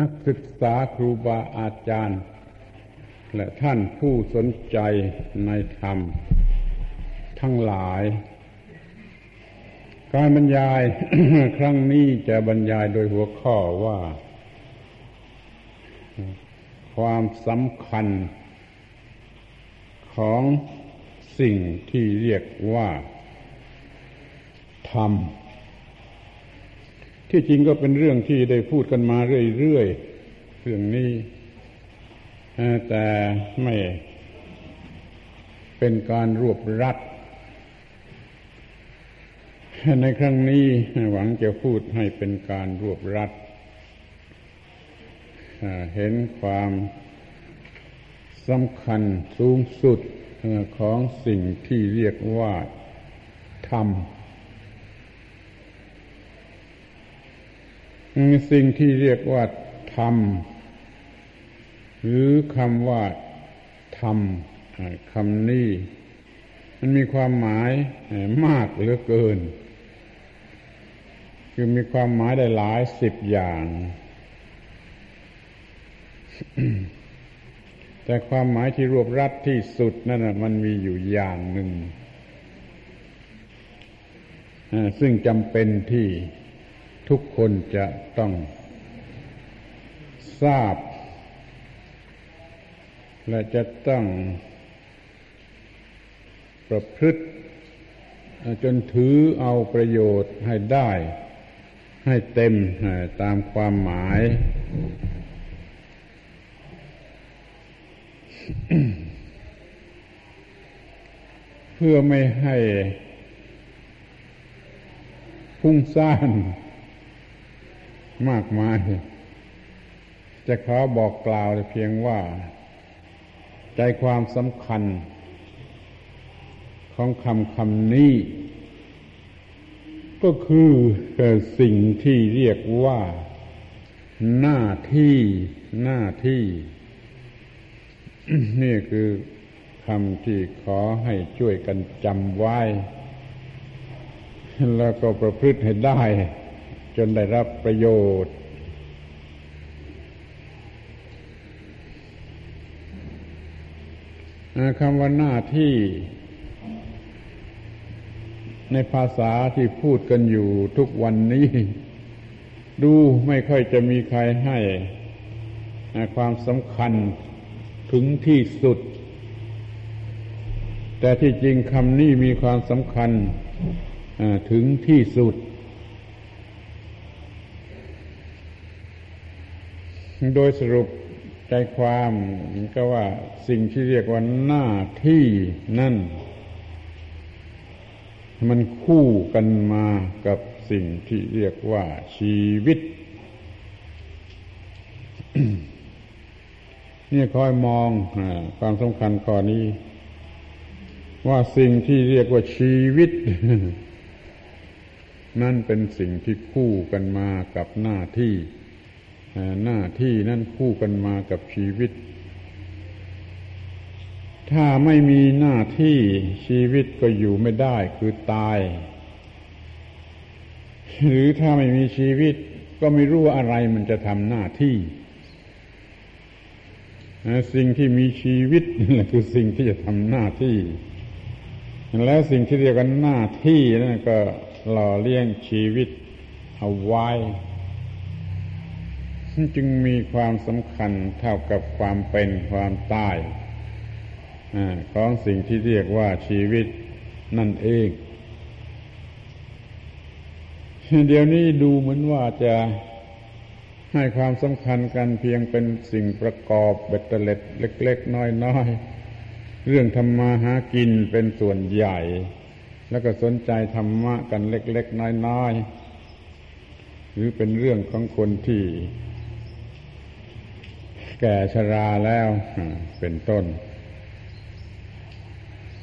นักศึกษาครูบาอาจารย์ และท่านผู้สนใจในธรรม ทั้งหลาย การบรรยายครั้งนี้จะบรรยายโดยหัวข้อว่า ความสำคัญ ของสิ่งที่เรียกว่าธรรม ที่จริงก็เป็นเรื่องที่ได้พูดกันมาเรื่อยๆเรื่องนี้แต่ไม่เป็นการรวบรัดในครั้งนี้หวังจะพูดให้เป็นการรวบรัดเห็นความสำคัญสูงสุดของสิ่งที่เรียกว่าธรรม สิ่งที่เรียกว่าธรรม หรือคำว่าธรรมคำนี้ มันมีความหมายมากเหลือเกิน คือมีความหมายได้หลายสิบอย่าง แต่ความหมายที่รวบรัดที่สุดนั่นมันมีอยู่อย่างหนึ่ง ซึ่งจำเป็นที่ ทุกคนจะต้องทราบ และจะต้องประพฤติจนถือเอาประโยชน์ให้ได้ ให้เต็มตามความหมาย เพื่อไม่ให้พุ่งซ่าน มากมาย จะขอบอกกล่าวเพียงว่า ใจความสำคัญ ของคำคำนี้ ก็คือสิ่งที่เรียกว่า หน้าที่หน้าที่ นี่คือคำที่ขอให้ช่วยกันจำไว้ แล้วก็ประพฤติให้ได้ จนได้รับประโยชน์ คำว่าหน้าที่ ในภาษาที่พูดกันอยู่ทุกวันนี้ ดูไม่ค่อยจะมีใครให้ความสำคัญถึงที่สุด แต่ที่จริงคำนี้มีความสำคัญถึงที่สุด โดยสรุปใจความก็ว่าสิ่งที่เรียกว่าหน้าที่นั่น มันคู่กันมากับสิ่งที่เรียกว่าชีวิต นี่คอยมองความสำคัญข้อนี้ ว่าสิ่งที่เรียกว่าชีวิต นั่นเป็นสิ่งที่คู่กันมากับหน้าที่ หน้าที่นั่นคู่กันมากับชีวิต ถ้าไม่มีหน้าที่ชีวิตก็อยู่ไม่ได้คือตาย หรือถ้าไม่มีชีวิตก็ไม่รู้ว่าอะไรมันจะทำหน้าที่สิ่งที่มีชีวิตนั่นแหละคือสิ่งที่จะทำหน้าที่ แล้วสิ่งที่เรียกกันหน้าที่นั่นก็หล่อเลี้ยงชีวิตเอาไว้ จึงมีความสำคัญเท่ากับความเป็นความตายของสิ่งที่เรียกว่าชีวิตนั่นเอง เดี๋ยวนี้ดูเหมือนว่าจะให้ความสำคัญกันเพียงเป็นสิ่งประกอบเบ็ดเตล็ดเล็ก ๆ น้อยๆ เรื่องธรรมาหากินเป็นส่วนใหญ่ แล้วก็สนใจธรรมะกันเล็ก ๆ น้อย ๆ หรือเป็นเรื่องของคนที่ แก่ชราแล้วเป็นต้น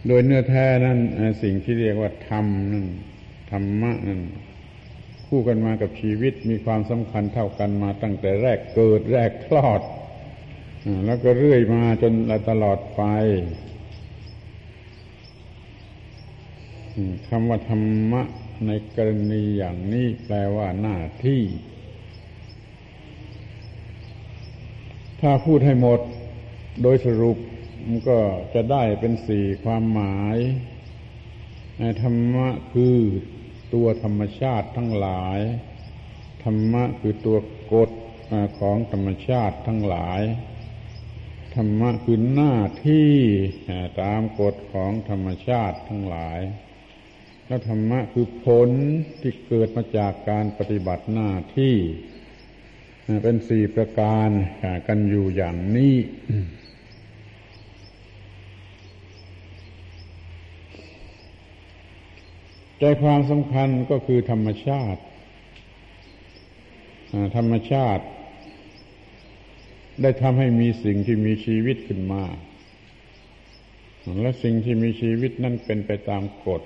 โดยเนื้อแท้นั้นสิ่งที่เรียกว่าธรรมนั่นธรรมะนั่นคู่กันมากับชีวิตมีความสำคัญเท่ากันมาตั้งแต่แรกเกิดแรกคลอด แล้วก็เรื่อยมาจนตลอดไปคำว่าธรรมะในกรณีอย่างนี้แปลว่าหน้าที่ ถ้าพูดให้หมดโดยสรุปมันก็จะได้เป็นสี่ความหมายธรรมะคือตัวธรรมชาติทั้งหลาย ธรรมะคือตัวกฎของธรรมชาติทั้งหลาย ธรรมะคือหน้าที่ตามกฎของธรรมชาติทั้งหลาย แล้วธรรมะคือผลที่เกิดมาจากการปฏิบัติหน้าที่ เป็นสี่ประการกันอยู่อย่างนี้ใจความสำคัญก็คือธรรมชาติ ธรรมชาติ ได้ทำให้มีสิ่งที่มีชีวิตขึ้นมา และสิ่งที่มีชีวิตนั่นเป็นไปตามกฎ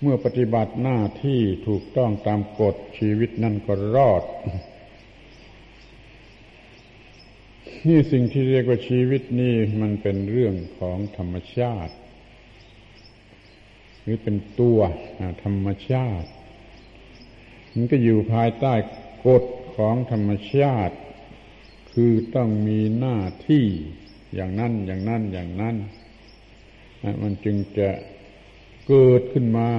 เมื่อปฏิบัติหน้าที่ถูกต้องตามกฎชีวิตนั่นก็รอด นี่สิ่งที่เรียกว่าชีวิตนี่มันเป็นเรื่องของธรรมชาติ หรือเป็นตัวธรรมชาติ มันก็อยู่ภายใต้กฎของธรรมชาติ คือต้องมีหน้าที่อย่างนั้นอย่างนั้นอย่างนั้น มันจึงจะ เกิดขึ้นมา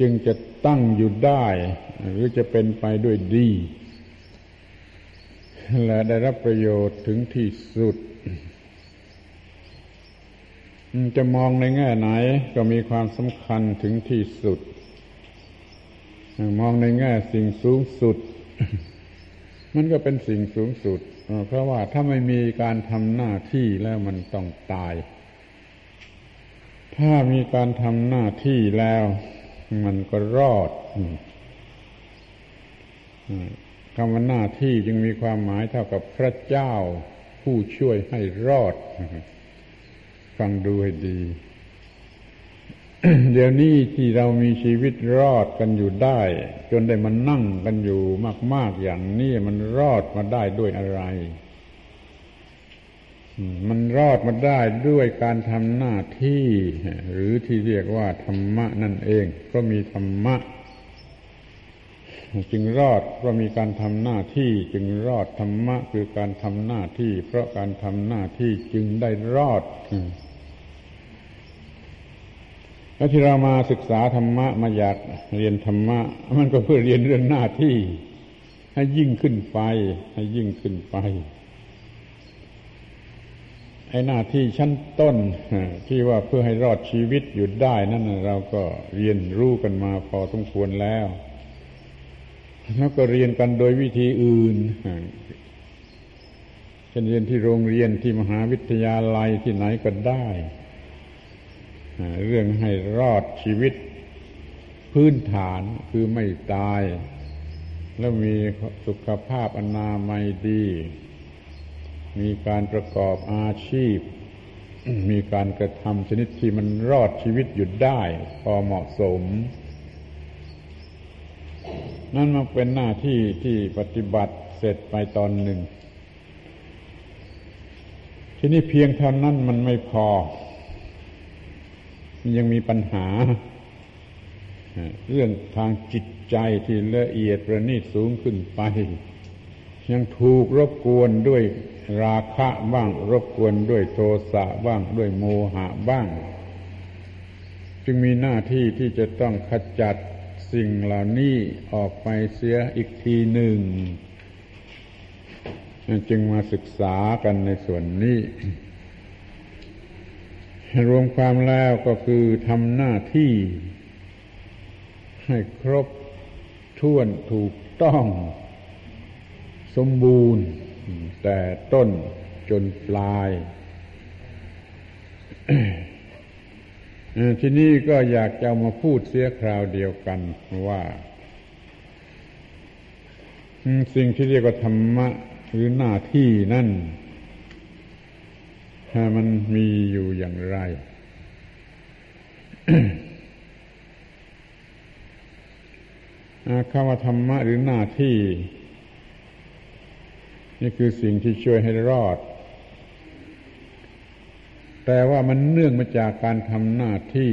จึงจะตั้งอยู่ได้ หรือจะเป็นไปด้วยดี และได้รับประโยชน์ถึงที่สุด จะมองในแง่ไหนก็มีความสำคัญถึงที่สุด มองในแง่สิ่งสูงสุด มันก็เป็นสิ่งสูงสุด เพราะว่าถ้าไม่มีการทำหน้าที่แล้วมันต้องตาย ถ้ามีการทำหน้าที่แล้ว มันก็รอดคำว่าหน้าที่จึงมีความหมายเท่ากับพระเจ้า ผู้ช่วยให้รอด ฟังดูให้ดี เดี๋ยวนี้ที่เรามีชีวิตรอดกันอยู่ได้ จนได้มานั่งกันอยู่มาก ๆอย่างนี้มันรอดมาได้ด้วยอะไร มันรอดมาได้ด้วยการทำหน้าที่ หรือที่เรียกว่าธรรมะนั่นเอง ก็มีธรรมะ จึงรอดเพราะมีการทำหน้าที่ จึงรอดธรรมะคือการทำหน้าที่ เพราะการทำหน้าที่จึงได้รอดแล้วที่เรามาศึกษาธรรมะมาอยากเรียนธรรมะ มันก็เพื่อเรียนเรื่องหน้าที่ ให้ยิ่งขึ้นไป ให้ยิ่งขึ้นไป ไอ้หน้าที่ชั้นต้นที่ว่าเพื่อให้รอดชีวิตอยู่ได้นั่นเราก็เรียนรู้กันมาพอสมควรแล้ว แล้วก็เรียนกันโดยวิธีอื่นเช่นเรียนที่โรงเรียนที่มหาวิทยาลัยที่ไหนก็ได้ เรื่องให้รอดชีวิตพื้นฐานคือไม่ตาย แล้วมีสุขภาพอนามัยดี มีการประกอบอาชีพ มีการกระทำชนิดที่มันรอดชีวิตหยุดได้ พอเหมาะสม นั่นมันเป็นหน้าที่ที่ปฏิบัติเสร็จไปตอนหนึ่ง ทีนี้เพียงเท่านั้นมันไม่พอยังมีปัญหา เรื่องทางจิตใจที่ละเอียดประณีตสูงขึ้นไป ยังถูกรบกวนด้วย ราคะบ้างรบกวนด้วยโทสะบ้างด้วยโมหะบ้าง จึงมีหน้าที่ที่จะต้องขจัดสิ่งเหล่านี้ออกไปเสียอีกทีหนึ่ง จึงมาศึกษากันในส่วนนี้ รวมความแล้วก็คือทำหน้าที่ ให้ครบถ้วนถูกต้อง สมบูรณ์ แต่ต้นจนปลาย ที่นี่ก็อยากจะมาพูดเสียคราวเดียวกันว่า สิ่งที่เรียกว่าธรรมะหรือหน้าที่นั่นมันมีอยู่อย่างไร คำว่าธรรมะหรือหน้าที่ นี่คือสิ่งที่ช่วยให้รอด แต่ว่ามันเนื่องมาจากการทำหน้าที่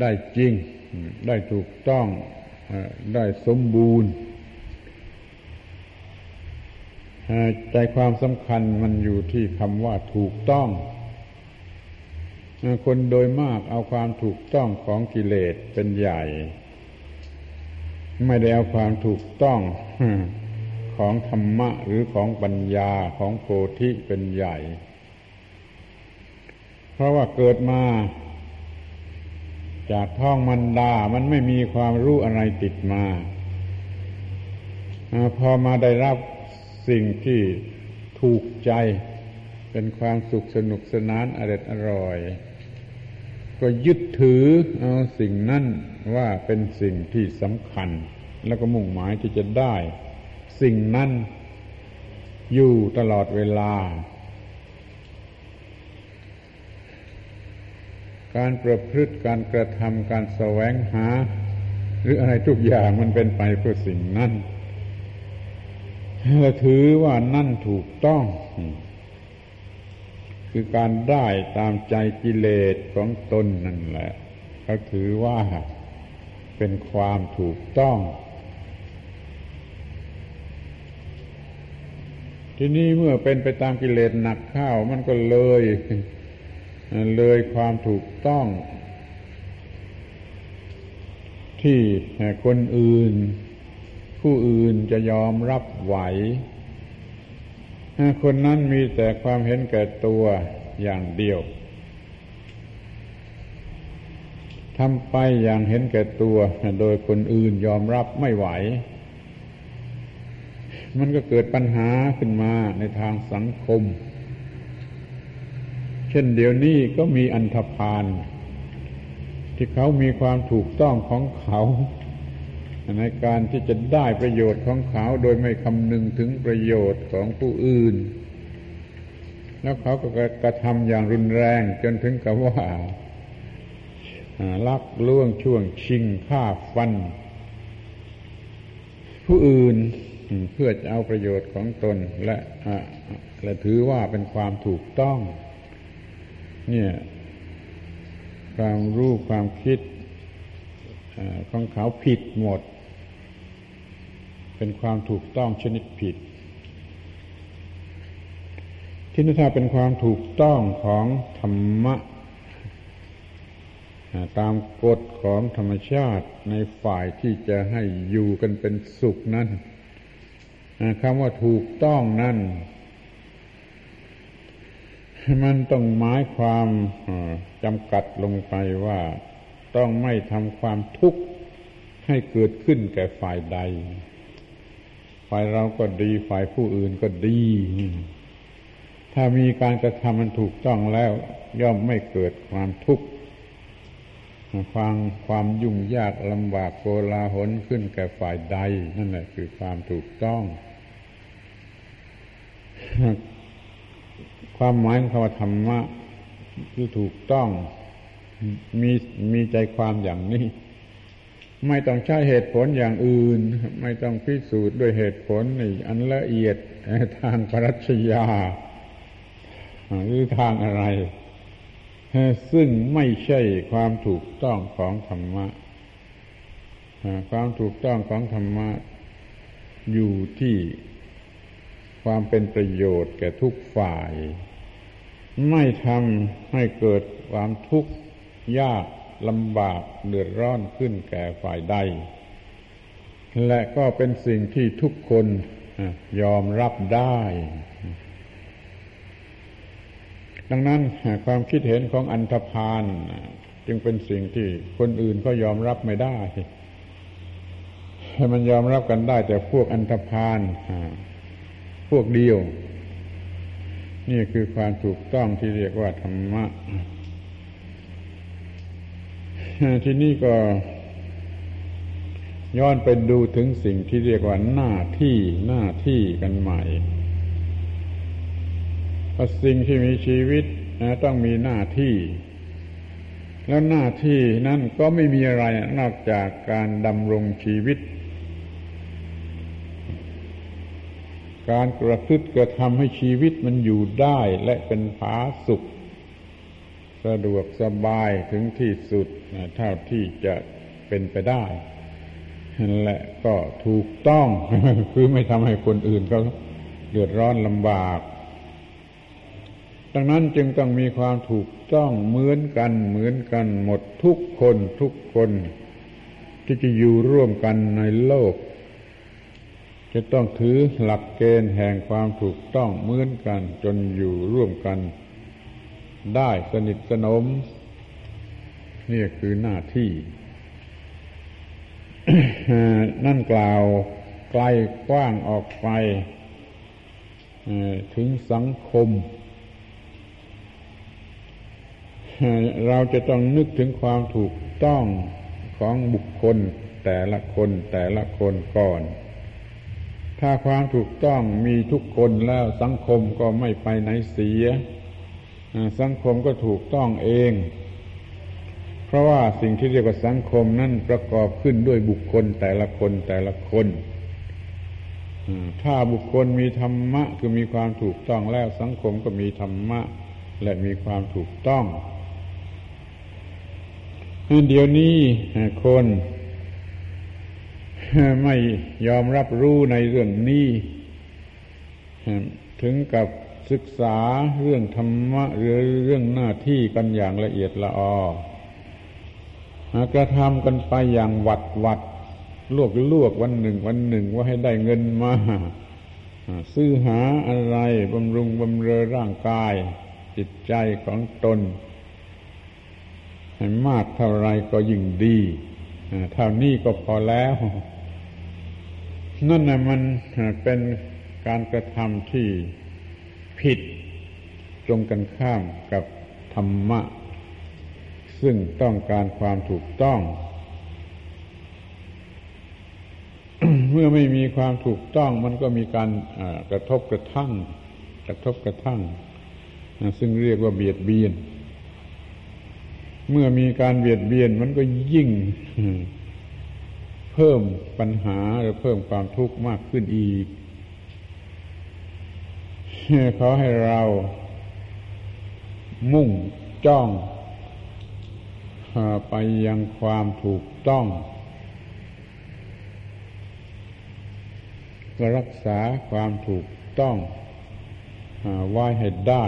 ได้จริง ได้ถูกต้องได้สมบูรณ์ใจความสำคัญมันอยู่ที่คำว่าถูกต้อง คนโดยมากเอาความถูกต้องของกิเลสเป็นใหญ่ ไม่ได้เอาความถูกต้อง ของธรรมะหรือของปัญญาของโพธิเป็นใหญ่ เพราะว่าเกิดมา จากท้องมันดา มันไม่มีความรู้อะไรติดมา พอมาได้รับสิ่งที่ถูกใจ เป็นความสุขสนุกสนานอร็ดอร่อย ก็ยึดถือเอาสิ่งนั้นว่าเป็นสิ่งที่สำคัญ แล้วก็มุ่งหมายที่จะได้ สิ่งนั้นอยู่ตลอดเวลา การประพฤติการกระทำการแสวงหา หรืออะไรทุกอย่างมันเป็นไปเพื่อสิ่งนั้นเราถือว่านั่นถูกต้อง คือการได้ตามใจกิเลสของตนนั่นแหละเขาถือว่าเป็นความถูกต้อง ทีนี้เมื่อเป็นไปตามกิเลสหนักข้าวมันก็เลย เลยความถูกต้อง ที่คนอื่น ผู้อื่นจะยอมรับไหว คนนั้นมีแต่ความเห็นแก่ตัวอย่างเดียวทำไปอย่างเห็นแก่ตัว โดยคนอื่นยอมรับไม่ไหว มันก็เกิดปัญหาขึ้นมาในทางสังคม เช่นเดี๋ยวนี้ก็มีอันธพาลที่เขามีความถูกต้องของเขาในการที่จะได้ประโยชน์ของเขาโดยไม่คำนึงถึงประโยชน์ของผู้อื่น แล้วเขาก็กระทำอย่างรุนแรงจนถึงกับว่าลักล่วงช่วงชิงฆ่าฟัน ผู้อื่น เพื่อจะเอาประโยชน์ของตนและและถือว่าเป็นความถูกต้อง เนี่ย ความรู้ความคิดของเขาผิดหมด เป็นความถูกต้องชนิดผิด ที่นี่ถ้าเป็นความถูกต้องของธรรมะตามกฎของธรรมชาติในฝ่ายที่จะให้อยู่กันเป็นสุขนั้น คำว่าถูกต้องนั่น มันต้องหมายความจำกัดลงไปว่าต้องไม่ทำความทุกข์ให้เกิดขึ้นแก่ฝ่ายใด ฝ่ายเราก็ดีฝ่ายผู้อื่นก็ดี ถ้ามีการกระทำมันถูกต้องแล้ว ย่อมไม่เกิดความทุกข์ความความยุ่งยากลำบากโกลาหลขึ้นแก่ฝ่ายใด นั่นแหละคือความถูกต้อง ความหมายของคำว่าธรรมะที่ถูกต้องมีมีใจความอย่างนี้ ไม่ต้องใช้เหตุผลอย่างอื่น ไม่ต้องพิสูจน์ด้วยเหตุผลนี่อันละเอียดทางปรัชญาหรือทางอะไร ซึ่งไม่ใช่ความถูกต้องของธรรมะความถูกต้องของธรรมะอยู่ที่ ความเป็นประโยชน์แก่ทุกฝ่าย ไม่ทำให้เกิดความทุกข์ยากลำบากเดือดร้อนขึ้นแก่ฝ่ายใด และก็เป็นสิ่งที่ทุกคนยอมรับได้ ดังนั้นความคิดเห็นของอันธพาลจึงเป็นสิ่งที่คนอื่นก็ยอมรับไม่ได้ ให้มันยอมรับกันได้แต่พวกอันธพาล พวกเดียว นี่คือความถูกต้องที่เรียกว่าธรรมะ ที่นี่ก็ย้อนไปดูถึงสิ่งที่เรียกว่าหน้าที่หน้าที่กันใหม่สิ่งที่มีชีวิตนะต้องมีหน้าที่ แล้วหน้าที่นั่นก็ไม่มีอะไรนอกจากการดำรงชีวิต การกระทึดกระทำให้ชีวิตมันอยู่ได้และเป็นผาสุข สะดวกสบายถึงที่สุดเท่าที่จะเป็นไปได้และก็ถูกต้อง คือไม่ทำให้คนอื่นเขาเดือดร้อนลำบาก ดังนั้นจึงต้องมีความถูกต้องเหมือนกัน เหมือนกันหมดทุกคนทุกคน ที่จะอยู่ร่วมกันในโลก จะต้องถือหลักเกณฑ์แห่งความถูกต้องเหมือนกัน จนอยู่ร่วมกัน ได้สนิทสนม นี่คือหน้าที่ นั่นกล่าวไกลกว้างออกไปถึงสังคม เราจะต้องนึกถึงความถูกต้องของบุคคลแต่ละคนแต่ละคนก่อน ถ้าความถูกต้องมีทุกคนแล้วสังคมก็ไม่ไปไหนเสีย สังคมก็ถูกต้องเอง เพราะว่าสิ่งที่เรียกว่าสังคมนั่นประกอบขึ้นด้วยบุคคลแต่ละคนแต่ละคนถ้าบุคคลมีธรรมะคือมีความถูกต้องแล้วสังคมก็มีธรรมะ และมีความถูกต้องเดี๋ยวนี้คน ไม่ยอมรับรู้ในเรื่องนี้ ถึงกับศึกษาเรื่องธรรมะหรือเรื่องหน้าที่กันอย่างละเอียดละออกระทำกันไปอย่างวัดวัดลวกลวกวันหนึ่งวันหนึ่งว่าให้ได้เงินมาซื้อหาอะไรบำรุงบำเรอร่างกาย จิตใจของตน ให้มากเท่าไรก็ยิ่งดีเท่านี้ก็พอแล้ว นั่นนะมันเป็นการกระทำที่ผิดตรงกันข้ามกับธรรมะ ซึ่งต้องการความถูกต้อง เมื่อไม่มีความถูกต้องมันก็มีการกระทบกระทั่ง กระทบกระทั่ง ซึ่งเรียกว่าเบียดเบียน เมื่อมีการเบียดเบียนมันก็ยิ่ง เพิ่มปัญหาหรือเพิ่มความทุกข์มากขึ้นอีกเขาให้เรา มุ่งจ้องไปยังความถูกต้องรักษาความถูกต้องไว้ให้ได้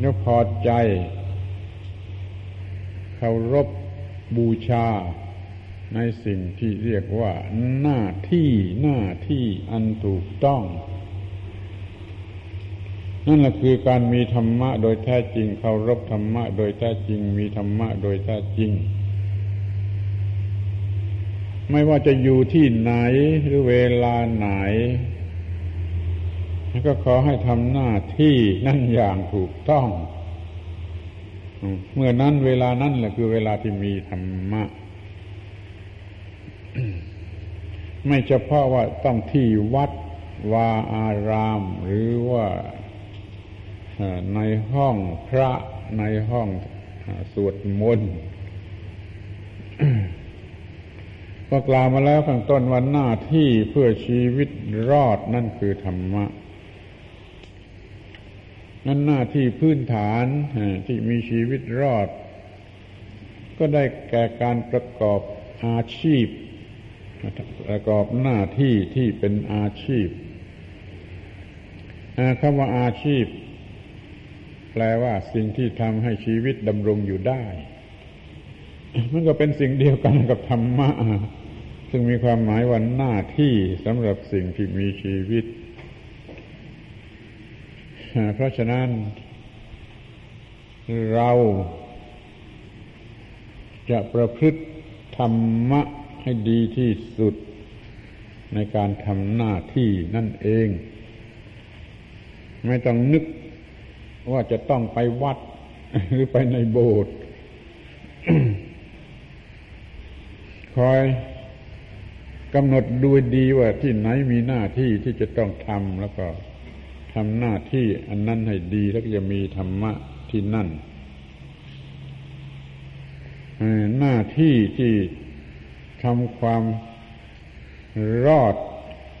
แล้วพอใจเคารพ บูชาในสิ่งที่เรียกว่า หน้าที่หน้าที่อันถูกต้อง นั่นแหละคือการมีธรรมะโดยแท้จริงเคารพธรรมะโดยแท้จริง มีธรรมะโดยแท้จริง ไม่ว่าจะอยู่ที่ไหนหรือเวลาไหน ก็ขอให้ทำหน้าที่นั่นอย่างถูกต้อง เมื่อนั้นเวลานั้นแหละคือเวลาที่มีธรรมะ ไม่เฉพาะว่าต้องที่วัดวาอาราม หรือว่าในห้องพระในห้องสวดมนต์ก็กล่าวมาแล้วข้างต้นวันหน้าที่เพื่อชีวิตรอดนั่นคือธรรมะ นั่นหน้าที่พื้นฐานที่มีชีวิตรอด ก็ได้แก่การประกอบอาชีพ ประกอบหน้าที่ที่เป็นอาชีพคำว่าอาชีพ แปลว่าสิ่งที่ทำให้ชีวิตดำรงอยู่ได้ มันก็เป็นสิ่งเดียวกันกับธรรมะซึ่งมีความหมายว่าหน้าที่สำหรับสิ่งที่มีชีวิต เพราะฉะนั้น เราจะประพฤติธรรมะให้ดีที่สุดในการทำหน้าที่นั่นเอง ไม่ต้องนึกว่าจะต้องไปวัด หรือไปในโบสถ์คอยกำหนดดูดีว่าที่ไหนมีหน้าที่ที่จะต้องทำแล้วก็ำหน้าที่อันนั้นให้ดีแล้วก็จะมีธรรมะที่นั่นหน้าที่ที่ทำความรอด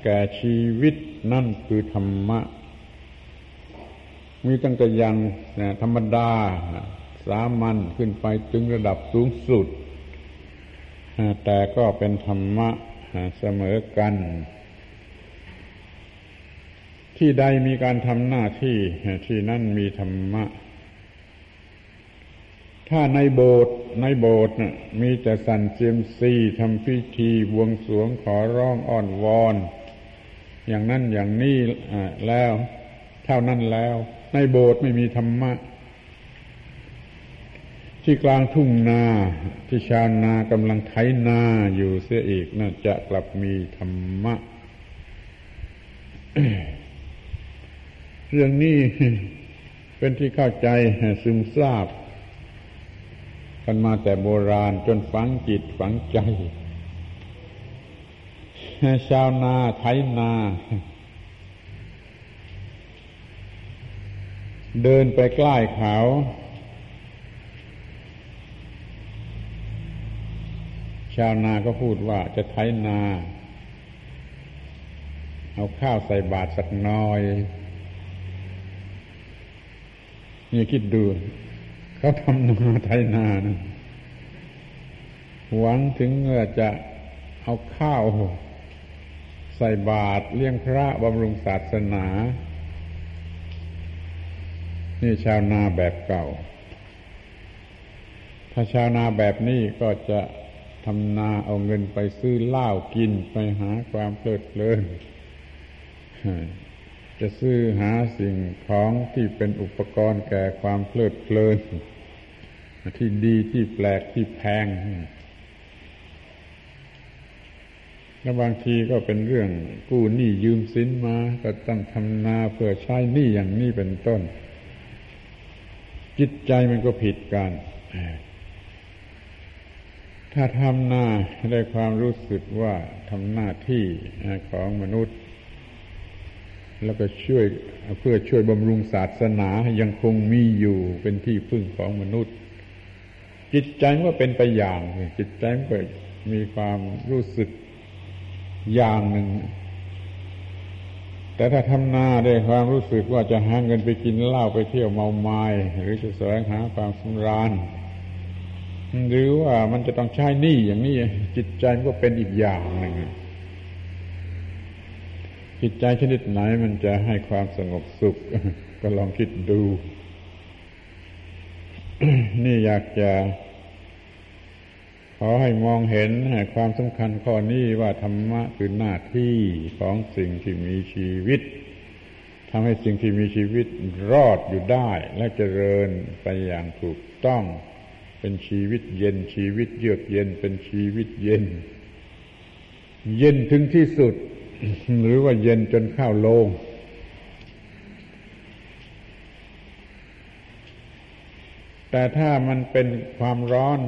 แก่ชีวิตนั่นคือธรรมะ มีตั้งแต่ย่างธรรมดา สามัญขึ้นไปถึงระดับสูงสุด แต่ก็เป็นธรรมะเสมอกัน ที่ใดมีการทำหน้าที่ ที่นั่นมีธรรมะ ถ้าในโบสถ์ในโบสถ์มีแต่สันเจียมซีทำพิธีบวงสรวงขอร้องอ้อนวอน อย่างนั้นอย่างนี้แล้ว เท่านั้นแล้ว ในโบสถ์ไม่มีธรรมะ ที่กลางทุ่งนาที่ชาวนากำลังไถนาอยู่เสียอีกน่าจะกลับมีธรรมะ เรื่องนี้เป็นที่เข้าใจซึมซาบกันมาแต่โบราณจนฝังจิตฝังใจ ชาวนาไถนา เดินไปใกล้เขาชาวนาก็พูดว่าจะไถนา เอาข้าวใส่บาตรสักน้อย นี่คิดดู เขาทำนาไถนานะหวังถึงเมื่อจะเอาข้าวใส่บาตรเลี้ยงพระบำรุงศาสนา นี่ชาวนาแบบเก่า ถ้าชาวนาแบบนี้ก็จะทำนาเอาเงินไปซื้อเหล้ากินไปหาความเพลิดเพลิน จะซื้อหาสิ่งของที่เป็นอุปกรณ์แก่ความเพลิดเพลิน ที่ดีที่แปลกที่แพง และบางทีก็เป็นเรื่องกู้หนี้ยืมสินมา ก็ต้องทำนาเพื่อใช้หนี้อย่างนี้เป็นต้น จิตใจมันก็ผิดกัน ถ้าทำนาได้ความรู้สึกว่าทำหน้าที่ของมนุษย์ แล้วก็ช่วยเพื่อช่วยบำรุงศาสนายังคงมีอยู่เป็นที่พึ่งของมนุษย์ จิตใจก็เป็นไปอย่าง จิตใจก็มีความรู้สึกอย่างหนึ่ง แต่ถ้าทำหน้าได้ความรู้สึกว่าจะหาเงินไปกินเหล้าไปเที่ยวเมาไม้หรือจะแสวงหาความสำราญหรือว่ามันจะต้องใช้หนี้อย่างนี้จิตใจมันก็เป็นอีกอย่างหนึ่ง จิตใจชนิดไหนมันจะให้ความสงบสุข ก็ลองคิดดู นี่อยากจะ ขอให้มองเห็นความสำคัญข้อนี้ว่าธรรมะคือหน้าที่ของสิ่งที่มีชีวิตทำให้สิ่งที่มีชีวิตรอดอยู่ได้ และเจริญไปอย่างถูกต้อง เป็นชีวิตเย็นชีวิตเยือกเย็นเป็นชีวิตเย็น เย็นถึงที่สุด หรือว่าเย็นจนข้าวโลง แต่ถ้ามันเป็นความร้อน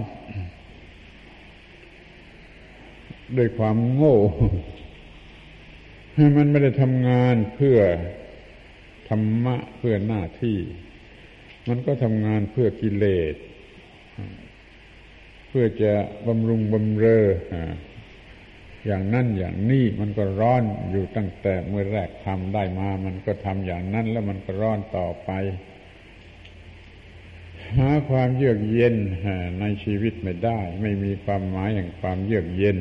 ด้วยความโง่ มันไม่ได้ทำงานเพื่อธรรมะเพื่อหน้าที่ มันก็ทำงานเพื่อกิเลส เพื่อจะบำรุงบำเรอ อย่างนั่นอย่างนี้มันก็ร้อนอยู่ตั้งแต่เมื่อแรกทำได้มา มันก็ทำอย่างนั้นแล้วมันก็ร้อนต่อไปหาความเยือกเย็นในชีวิตไม่ได้ ไม่มีความหมายแห่งความเยือกเย็น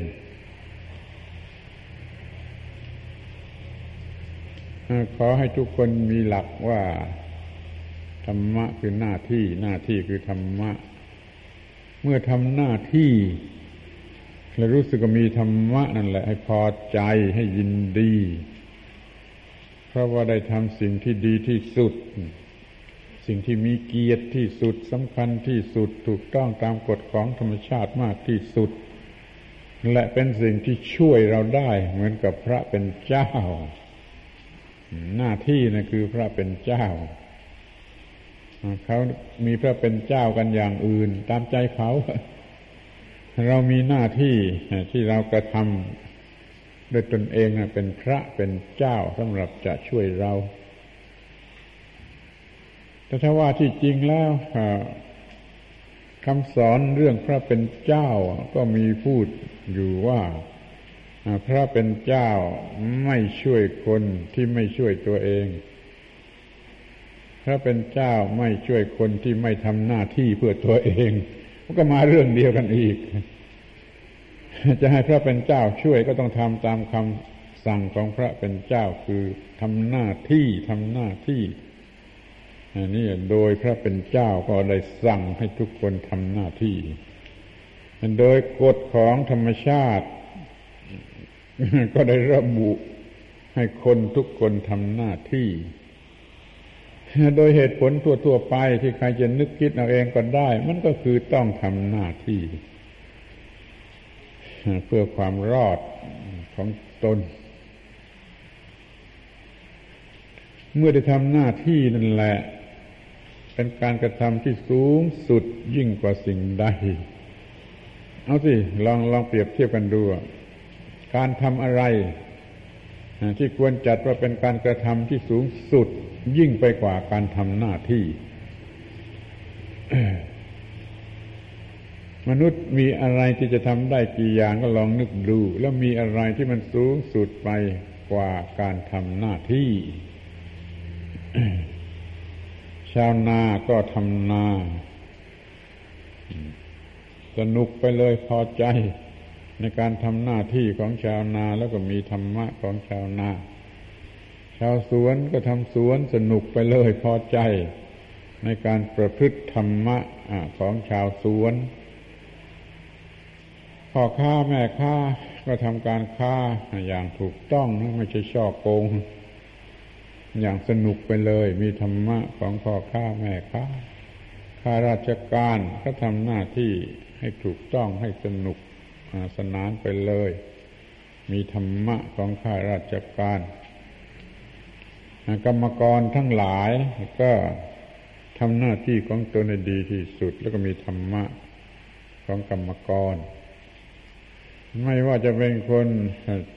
ขอให้ทุกคนมีหลักว่าธรรมะคือหน้าที่ หน้าที่คือธรรมะ เมื่อทำหน้าที่ และรู้สึกว่ามีธรรมะนั่นแหละ ให้พอใจให้ยินดี เพราะว่าได้ทำสิ่งที่ดีที่สุด สิ่งที่มีเกียรติที่สุดสำคัญที่สุดถูกต้องตามกฎของธรรมชาติมากที่สุด และเป็นสิ่งที่ช่วยเราได้เหมือนกับพระเป็นเจ้า หน้าที่นะคือพระเป็นเจ้าเขามีพระเป็นเจ้ากันอย่างอื่น ตามใจเขา เรามีหน้าที่ที่เรากระทำด้วยตนเองเป็นพระเป็นเจ้าสำหรับจะช่วยเราแต่ถ้าว่าที่จริงแล้วคำสอนเรื่องพระเป็นเจ้าก็มีพูดอยู่ว่าพระเป็นเจ้าไม่ช่วยคนที่ไม่ช่วยตัวเอง พระเป็นเจ้าไม่ช่วยคนที่ไม่ทำหน้าที่เพื่อตัวเอง มันก็มาเรื่องเดียวกันอีก จะให้พระเป็นเจ้าช่วยก็ต้องทำตามคำสั่งของพระเป็นเจ้าคือทำหน้าที่ทำหน้าที่อันนี้โดยพระเป็นเจ้าก็ได้สั่งให้ทุกคนทำหน้าที่ โดยกฎของธรรมชาติ ก็ได้ระบุให้คนทุกคนทำหน้าที่ โดยเหตุผลทั่วๆไปที่ใครจะนึกคิดเอาเองก็ได้ มันก็คือต้องทำหน้าที่ เพื่อความรอดของตน เมื่อได้ทำหน้าที่นั่นแหละ เป็นการกระทำที่สูงสุดยิ่งกว่าสิ่งใด เอาสิ ลองลองเปรียบเทียบกันดู การทำอะไร ที่ควรจัดว่าเป็นการกระทำที่สูงสุด ยิ่งไปกว่าการทำหน้าที่ มนุษย์มีอะไรที่จะทำได้กี่อย่างก็ลองนึกดู แล้วมีอะไรที่มันสูงสุดไปกว่าการทำหน้าที่ ชาวนาก็ทำนา สนุกไปเลยพอใจในการทำหน้าที่ของชาวนาแล้วก็มีธรรมะของชาวนา ชาวสวนก็ทำสวนสนุกไปเลยพอใจ ในการประพฤติธรรมะของชาวสวนพ่อค้าแม่ค้าก็ทำการค้าอย่างถูกต้องไม่ใช่ช่อโกง อย่างสนุกไปเลย มีธรรมะของพ่อค้าแม่ค้าข้าราชการก็ทำหน้าที่ให้ถูกต้องให้สนุกสนานไปเลย มีธรรมะของข้าราชการ กรรมกรทั้งหลายก็ทำหน้าที่ของตนในดีที่สุด แล้วก็มีธรรมะของกรรมกร ไม่ว่าจะเป็นคน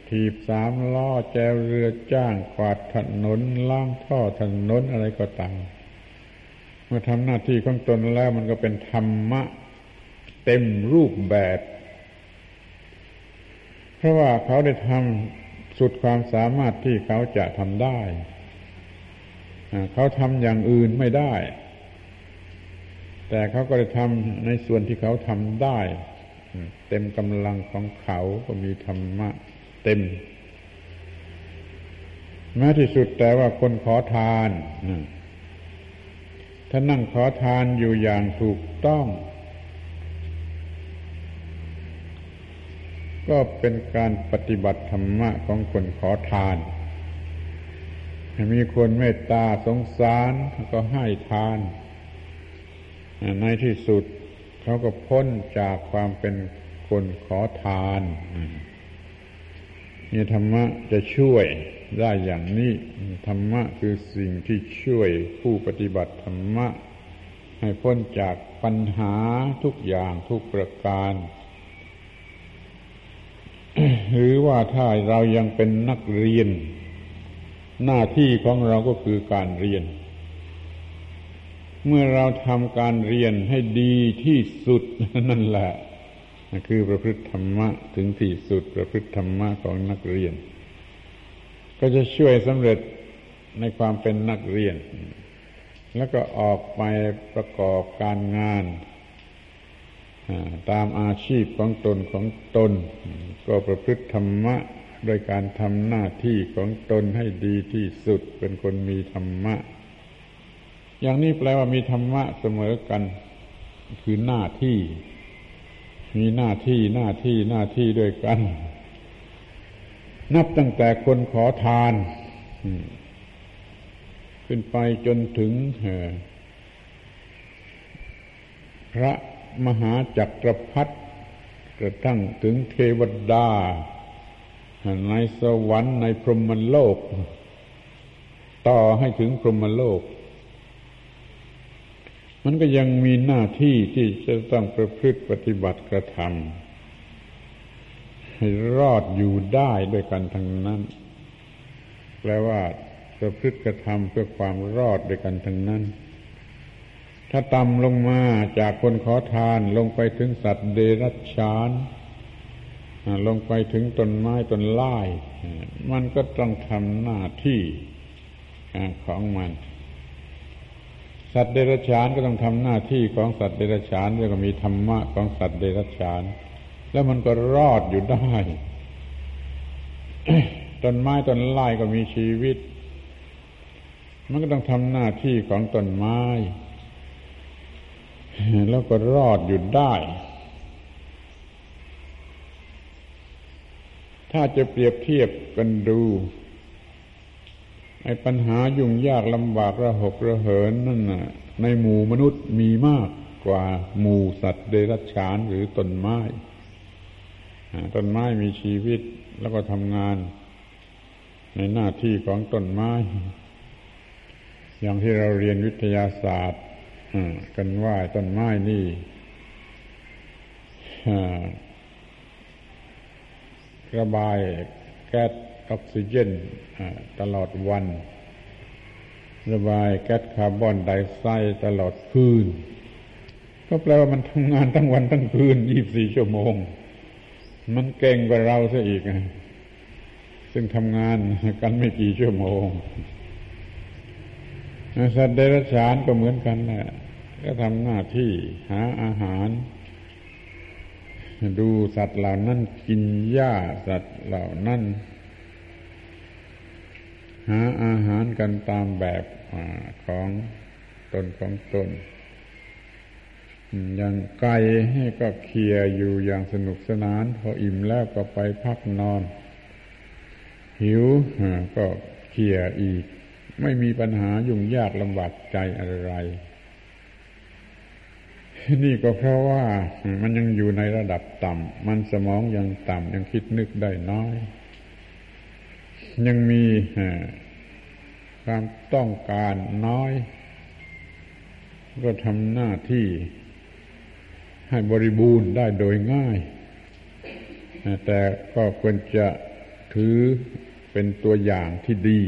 ถีบสามล้อแจวเรือจ้างกวาดถนนล่างท่อถนนอะไรก็ตามเมื่อทำหน้าที่ของตนแล้วมันก็เป็นธรรมะเต็มรูปแบบ เพราะว่าเขาได้ทำสุดความสามารถที่เขาจะทำได้ เขาทำอย่างอื่นไม่ได้ แต่เขาก็ได้ทำในส่วนที่เขาทำได้ เต็มกำลังของเขาก็มีธรรมะเต็มแม้ที่สุดแต่ว่าคนขอทานถ้านั่งขอทานอยู่อย่างถูกต้อง ก็เป็นการปฏิบัติธรรมะของคนขอทาน มีคนเมตตาสงสารก็ให้ทาน ในที่สุดเขาก็พ้นจากความเป็นคนขอทานนี่ธรรมะจะช่วยได้อย่างนี้ ธรรมะคือสิ่งที่ช่วยผู้ปฏิบัติธรรมะ ให้พ้นจากปัญหาทุกอย่างทุกประการ หรือว่าถ้าเรายังเป็นนักเรียน หน้าที่ของเราก็คือการเรียน เมื่อเราทำการเรียนให้ดีที่สุดนั่นแหละคือประพฤติธรรมะถึงที่สุดประพฤติธรรมะของนักเรียน ก็จะช่วยสำเร็จในความเป็นนักเรียน แล้วก็ออกไปประกอบการงานตามอาชีพของตนของตน ก็ประพฤติธรรมะ โดยการทำหน้าที่ของตนให้ดีที่สุดเป็นคนมีธรรมะ อย่างนี้แปลว่ามีธรรมะเสมอกัน คือหน้าที่ มีหน้าที่หน้าที่หน้าที่ด้วยกัน นับตั้งแต่คนขอทาน ขึ้นไปจนถึงพระมหาจักรพรรดิกระทั่งถึงเทวดา ในสวรรค์ในพรหมโลก ต่อให้ถึงพรหมโลก มันก็ยังมีหน้าที่ที่จะต้องประพฤติปฏิบัติกระทำให้รอดอยู่ได้ด้วยกันทั้งนั้น แปลว่าประพฤติกระทำเพื่อความรอดด้วยกันทั้งนั้น ถ้าต่ำลงมาจากคนขอทานลงไปถึงสัตว์เดรัจฉาน ลงไปถึงต้นไม้ต้นไม้มันก็ต้องทำหน้าที่ของมัน สัตว์เดรัจฉานก็ต้องทำหน้าที่ของสัตว์เดรัจฉานแล้วก็มีธรรมะของสัตว์เดรัจฉาน แล้วมันก็รอดอยู่ได้ต้นไม้ต้นไม้ก็มีชีวิต มันก็ต้องทำหน้าที่ของต้นไม้ แล้วก็รอดอยู่ได้ ถ้าจะเปรียบเทียบกันดูไอ้ปัญหายุ่งยากลำบากระหกระเหินนั่นน่ะ ในหมู่มนุษย์มีมากกว่าหมู่สัตว์เดรัจฉานหรือต้นไม้ต้นไม้มีชีวิตแล้วก็ทำงาน ในหน้าที่ของต้นไม้ อย่างที่เราเรียนวิทยาศาสตร์กันว่าต้นไม้นี่ ระบายแก๊สออกซิเจนตลอดวัน ระบายแก๊สคาร์บอนไดออกไซด์ตลอดคืน ก็แปลว่ามันทำงานทั้งวันทั้งคืนยี่บสี่ชั่วโมง มันเก่งกว่าเราซะอีก ซึ่งทำงานกันไม่กี่ชั่วโมงสัตว์เดรัจฉานก็เหมือนกันแหละก็ทำหน้าที่หาอาหาร ดูสัตว์เหล่านั้นกินหญ้าสัตว์เหล่านั้นหาอาหารกันตามแบบของตนของตน อย่างไก่ให้ก็เคียอยู่อย่างสนุกสนาน พออิ่มแล้วก็ไปพักนอน หิวก็เคียอีก ไม่มีปัญหายุ่งยากลำบากใจอะไร นี่ก็เพราะว่ามันยังอยู่ในระดับต่ำมันสมองยังต่ำยังคิดนึกได้น้อย ยังมีความต้องการน้อย ก็ทำหน้าที่ให้บริบูรณ์ได้โดยง่าย แต่ก็ควรจะถือเป็นตัวอย่างที่ดี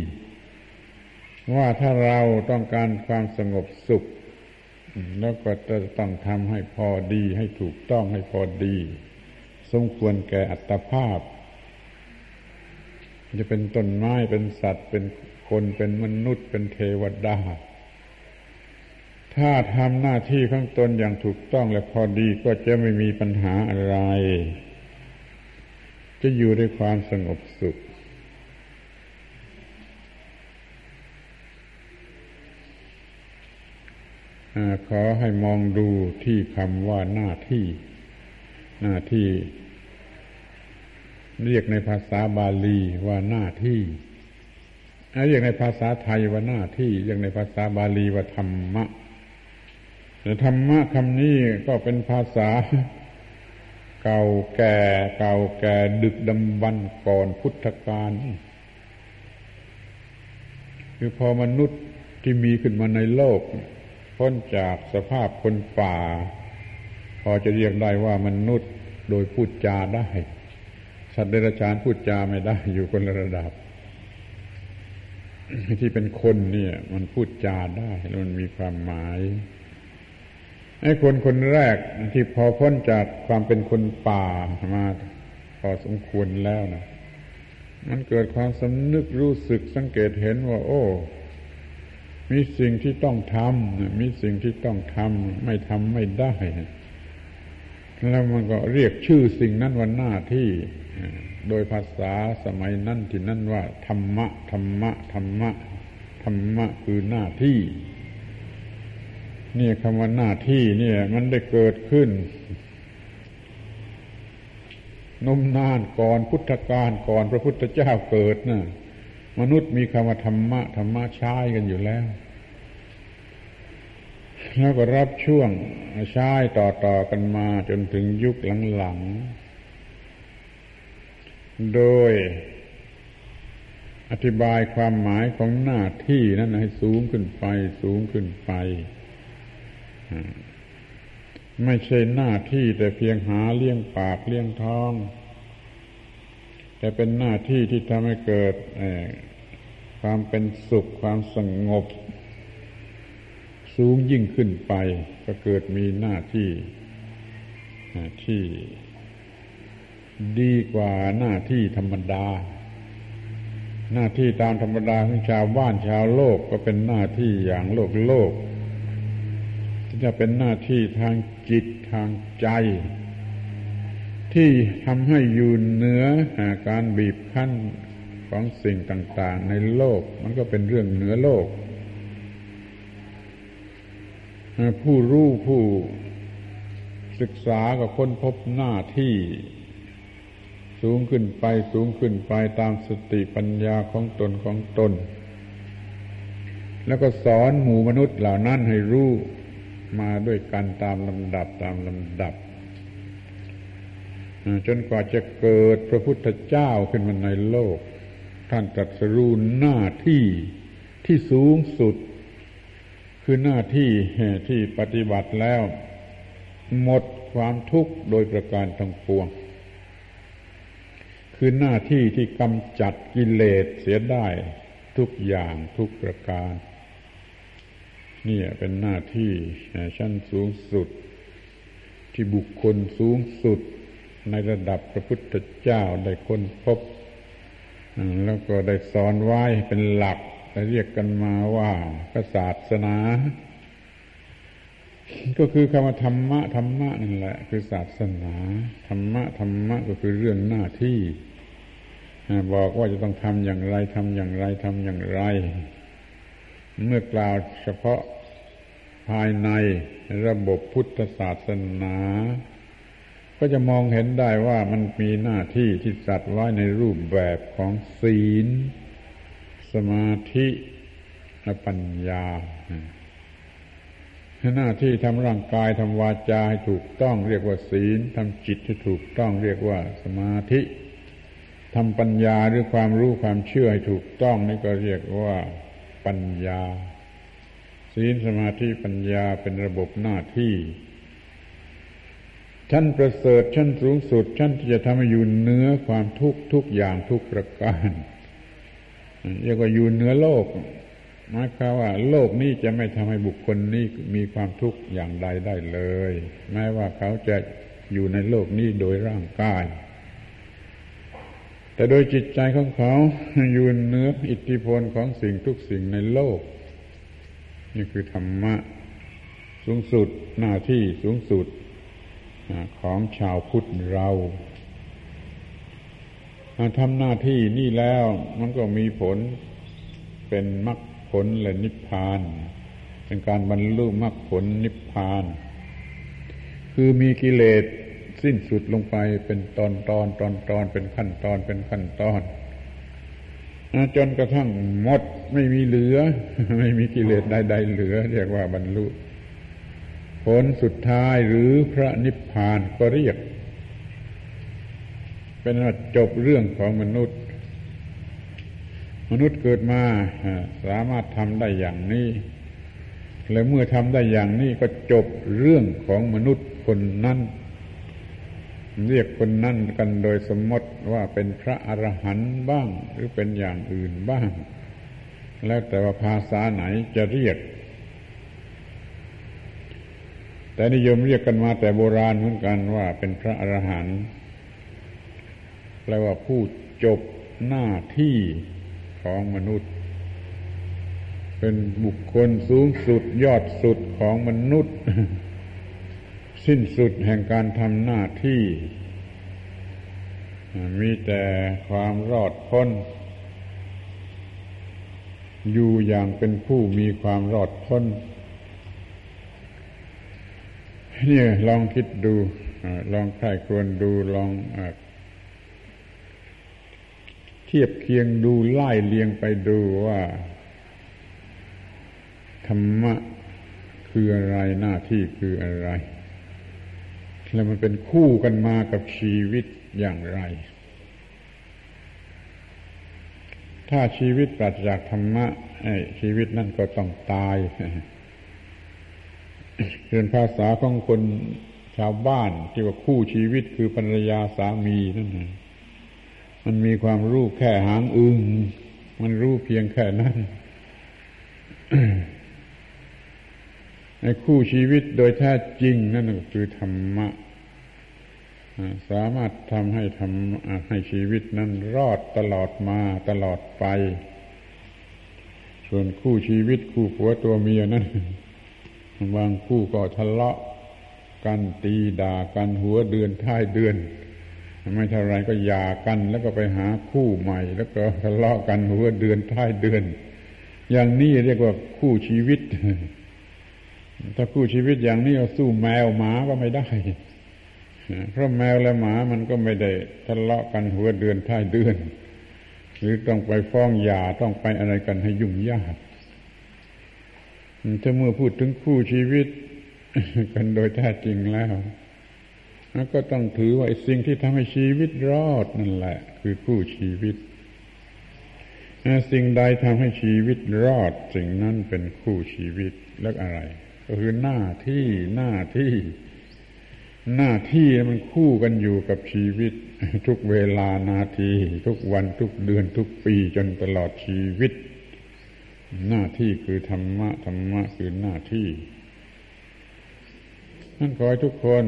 ว่าถ้าเราต้องการความสงบสุข แล้วก็จะต้องทำให้พอดีให้ถูกต้องให้พอดี สมควรแก่อัตภาพ จะเป็นต้นไม้เป็นสัตว์ เป็นคนเป็นมนุษย์ เป็นเทวดา ถ้าทำหน้าที่ข้างตนอย่างถูกต้องและพอดีก็จะไม่มีปัญหาอะไร จะอยู่ด้วยความสงบสุข ขอให้มองดูที่คำว่าหน้าที่ หน้าที่ เรียกในภาษาบาลีว่าหน้าที่เรียกในภาษาไทยว่าหน้าที่เรียกในภาษาบาลีว่าธรรมะแต่ธรรมะคำนี้ก็เป็นภาษาเก่าแก่เก่าแก่ดึกดำบรรก่อนพุทธกาลคือพอมนุษย์ที่มีขึ้นมาในโลก พ้นจากสภาพคนป่า พอจะเรียกได้ว่ามนุษย์โดยพูดจาได้ สัตว์เดรัจฉานพูดจาไม่ได้ อยู่คนละระดับ ที่เป็นคนเนี่ย มันพูดจาได้แล้วมันมีความหมายไอ้คนคนแรกที่พอพ้นจากความเป็นคนป่ามาพอสมควรแล้วนะมันเกิดความสำนึกรู้สึกสังเกตเห็นว่า โอ้ มีสิ่งที่ต้องทำมีสิ่งที่ต้องทำไม่ทำไม่ได้ แล้วมันก็เรียกชื่อสิ่งนั้นว่าหน้าที่ โดยภาษาสมัยนั้นที่นั่นว่า ธรรมะ ธรรมะ ธรรมะ ธรรมะคือหน้าที่ นี่คำว่าหน้าที่เนี่ย มันได้เกิดขึ้นนมนานก่อนพุทธกาลก่อนพระพุทธเจ้าเกิดนะ่ะ มนุษย์มีคำว่าธรรมะธรรมะใช้กันอยู่แล้ว แล้วก็รับช่วงใช้ต่อๆกันมาจนถึงยุคหลังๆ โดยอธิบายความหมายของหน้าที่นั้นให้สูงขึ้นไป สูงขึ้นไป ไม่ใช่หน้าที่แต่เพียงหาเลี้ยงปากเลี้ยงท้อง แต่เป็นหน้าที่ที่ทำให้เกิดความเป็นสุขความสงบ สูงยิ่งขึ้นไป ก็เกิดมีหน้าที่ที่ดีกว่าหน้าที่ธรรมดา หน้าที่ตามธรรมดาของชาวบ้านชาวโลกก็เป็นหน้าที่อย่างโลกโลกที่จะเป็นหน้าที่ทางจิตทางใจ ที่ทำให้อยู่เหนือการบีบคั้นของสิ่งต่าง ๆ ในโลก มันก็เป็นเรื่องเหนือโลก ผู้รู้ผู้ศึกษาก็ค้นพบหน้าที่ สูงขึ้นไปสูงขึ้นไปตามสติปัญญาของตนของตน แล้วก็สอนหมู่มนุษย์เหล่านั้นให้รู้มาด้วยกันตามลำดับตามลำดับ จนกว่าจะเกิดพระพุทธเจ้าขึ้นมาในโลก ท่านตรัสรู้หน้าที่ที่สูงสุด คือหน้าที่ที่ปฏิบัติแล้ว หมดความทุกข์โดยประการทั้งปวง คือหน้าที่ที่กำจัดกิเลสเสียได้ทุกอย่างทุกประการนี่เป็นหน้าที่ชั้นสูงสุด ที่บุคคลสูงสุด ในระดับพระพุทธเจ้าได้ค้นพบ แล้วก็ได้สอนไว้เป็นหลักเรียกกันมาว่าศาสนา ก็คือคำว่าธรรมะธรรมะนั่นแหละ คือศาสนาธรรมะธรรมะก็คือเรื่องหน้าที่บอกว่าจะต้องทำอย่างไรทำอย่างไรทำอย่างไร เมื่อกล่าวเฉพาะภายในระบบพุทธศาสนา ก็จะมองเห็นได้ว่ามันมีหน้าที่ที่จัดไว้ในรูปแบบของศีล สมาธิและปัญญาหน้าที่ทำร่างกายทำวาจาให้ถูกต้องเรียกว่าศีลทำจิตให้ถูกต้องเรียกว่าสมาธิทำปัญญาหรือความรู้ความเชื่อให้ถูกต้องนี่ก็เรียกว่าปัญญา ศีลสมาธิปัญญาเป็นระบบหน้าที่ ชั้นประเสริฐชั้นสูงสุด ชั้นที่จะทำให้อยู่เหนือความทุกข์ทุกอย่างทุกประการเรียกว่าอยู่เหนือโลกหมายความว่า โลกนี้จะไม่ทำให้บุคคลนี้มีความทุกข์อย่างใดได้เลย แม้ว่าเขาจะอยู่ในโลกนี้โดยร่างกาย แต่โดยจิตใจของเขาอยู่เหนืออิทธิพลของสิ่งทุกสิ่งในโลก นี่คือธรรมะสูงสุดหน้าที่สูงสุด ของชาวพุทธเราทำหน้าที่นี่แล้วมันก็มีผลเป็นมรรคผลและนิพพาน เป็นการบรรลุมรรคผลนิพพาน คือมีกิเลสสิ้นสุดลงไปเป็นตอนตอนตอนตอนเป็นขั้นตอนเป็นขั้นตอนจนกระทั่งหมดไม่มีเหลือ ไม่มีกิเลสใดๆเหลือ เรียกว่าบรรลุ ผลสุดท้ายหรือพระนิพพานก็เรียก เป็นว่าจบเรื่องของมนุษย์ มนุษย์เกิดมาสามารถทำได้อย่างนี้และเมื่อทำได้อย่างนี้ก็จบเรื่องของมนุษย์คนนั้นเรียกคนนั้นกันโดยสมมติว่าเป็นพระอรหันต์บ้างหรือเป็นอย่างอื่นบ้าง แล้วแต่ว่าภาษาไหนจะเรียก แต่นิยมเรียกกันมาแต่โบราณเหมือนกันว่าเป็นพระอรหันต์แปลว่าผู้จบหน้าที่ของมนุษย์ เป็นบุคคลสูงสุดยอดสุดของมนุษย์ สิ้นสุดแห่งการทำหน้าที่ มีแต่ความรอดพ้น อยู่อย่างเป็นผู้มีความรอดพ้น นี่ลองคิดดูลองใครควรดูลองเทียบเคียงดูไล่เลียงไปดูว่า ธรรมะคืออะไรหน้าที่คืออะไร แล้วมันเป็นคู่กันมากับชีวิตอย่างไร ถ้าชีวิตปราศจากธรรมะชีวิตนั่นก็ต้องตาย เป็นภาษาของคนชาวบ้านที่ว่าคู่ชีวิตคือภรรยาสามีนั่นเองมันมีความรู้แค่หางอึงมันรู้เพียงแค่นั้นในคู่ชีวิตโดยแท้จริงนั่นก็คือธรรมะสามารถทำให้ทำให้ชีวิตนั้นรอดตลอดมาตลอดไป ส่วนคู่ชีวิตคู่ผัวตัวเมียนั้น บางคู่ก็ทะเลาะกันตีด่ากันหัวเดือนท้ายเดือน ไม่เท่าไรก็หย่ากันแล้วก็ไปหาคู่ใหม่ แล้วก็ทะเลาะกันหัวเดือนท้ายเดือน อย่างนี้เรียกว่าคู่ชีวิต ถ้าคู่ชีวิตอย่างนี้สู้แมวหมาก็ไม่ได้เพราะแมวและหมามันก็ไม่ได้ทะเลาะกันหัวเดือนท้ายเดือน หรือต้องไปฟ้องหย่าต้องไปอะไรกันให้ยุ่งยาก ถ้าเมื่อพูดถึงคู่ชีวิต กันโดยแท้จริงแล้วแล้วก็ต้องถือว่าสิ่งที่ทำให้ชีวิตรอดนั่นแหละ คือคู่ชีวิต สิ่งใดทำให้ชีวิตรอด สิ่งนั้นเป็นคู่ชีวิตแล้วอะไร ก็คือหน้าที่หน้าที่ หน้าที่มันคู่กันอยู่กับชีวิต ทุกเวลานาที ทุกวันทุกเดือนทุกปีจนตลอดชีวิต หน้าที่คือธรรมะ ธรรมะคือหน้าที่ นั่นขอให้ทุกคน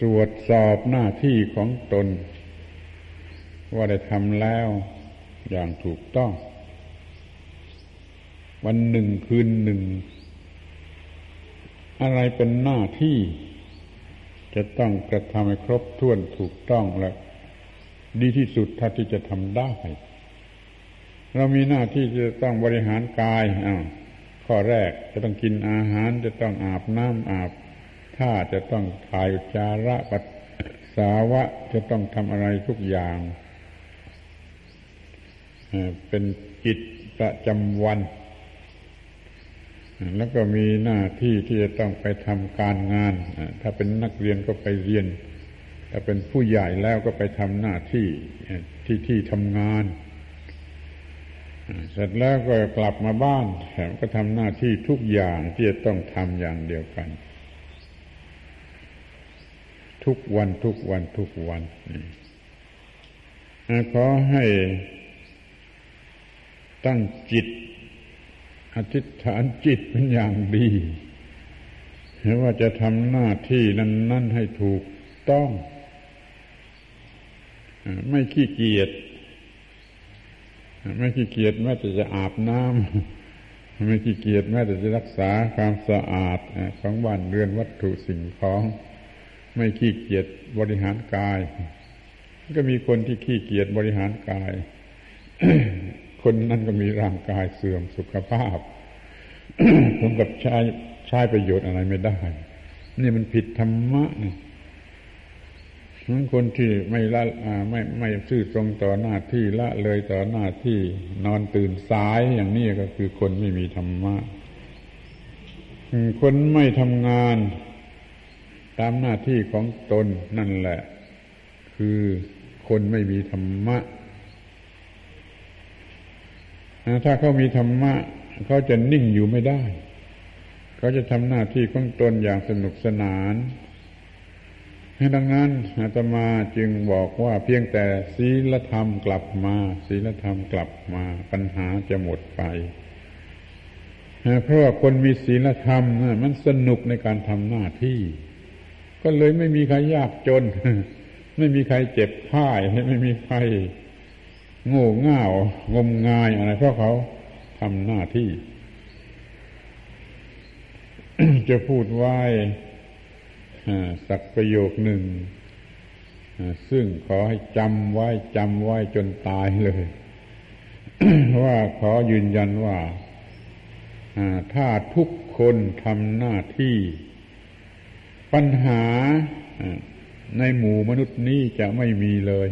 ตรวจสอบหน้าที่ของตน ว่าได้ทำแล้วอย่างถูกต้อง วันหนึ่งคืนหนึ่ง อะไรเป็นหน้าที่ จะต้องกระทำให้ครบถ้วนถูกต้องและ ดีที่สุดถ้าที่จะทำได้ เรามีหน้าที่จะต้องบริหารกายอ้าวข้อแรกจะต้องกินอาหาร จะต้องอาบน้ำอาบถ้าจะต้องถ่ายจาระปัสสาวะจะต้องทำอะไรทุกอย่างเป็นกิจประจำวัน แล้วก็มีหน้าที่ที่จะต้องไปทำการงาน ถ้าเป็นนักเรียนก็ไปเรียน ถ้าเป็นผู้ใหญ่แล้วก็ไปทำหน้าที่ที่ที่ทำงาน เสร็จแล้วก็กลับมาบ้านก็ทำหน้าที่ทุกอย่างที่จะต้องทำอย่างเดียวกัน ทุกวันทุกวันทุกวันขอให้ตั้งจิตอธิษฐานจิตเป็นอย่างดีว่าจะทำหน้าที่นั้นนั่นให้ถูกต้อง ไม่ขี้เกียจไม่ขี้เกียจแม้แต่จะอาบน้ำไม่ขี้เกียจแม้แต่จะรักษาความสะอาดของบ้านเรือนวัตถุสิ่งของ ไม่ขี้เกียจบริหารกาย ก็มีคนที่ขี้เกียจบริหารกาย คนนั้นก็มีร่างกายเสื่อมสุขภาพสมกับใช้ใช้ประโยชน์อะไรไม่ได้ นี่มันผิดธรรมะนี่ คนที่ไม่ละไม่ไม่ซื่อตรงต่อหน้าที่ละเลยต่อหน้าที่นอนตื่นสายอย่างนี้ก็คือคนไม่มีธรรมะ คนไม่ทำงาน ตามหน้าที่ของตนนั่นแหละ คือคนไม่มีธรรมะ ถ้าเขามีธรรมะเขาจะนิ่งอยู่ไม่ได้ เขาจะทำหน้าที่ของตนอย่างสนุกสนาน ดังนั้นอาตมาจึงบอกว่าเพียงแต่ศีลธรรมกลับมาศีลธรรมกลับมาปัญหาจะหมดไป เพราะว่าคนมีศีลธรรมมันสนุกในการทำหน้าที่ ก็เลยไม่มีใครยากจน ไม่มีใครเจ็บพ่าย ไม่มีใครโง่เง่างมงายอะไรเพราะเขาทำหน้าที่ จะพูดไว้ สักประโยคหนึ่ง ซึ่งขอให้จำไว้จำไว้จนตายเลย ว่าขอยืนยันว่า ถ้าทุกคนทำหน้าที่ ปัญหาในหมู่มนุษย์นี้จะไม่มีเลย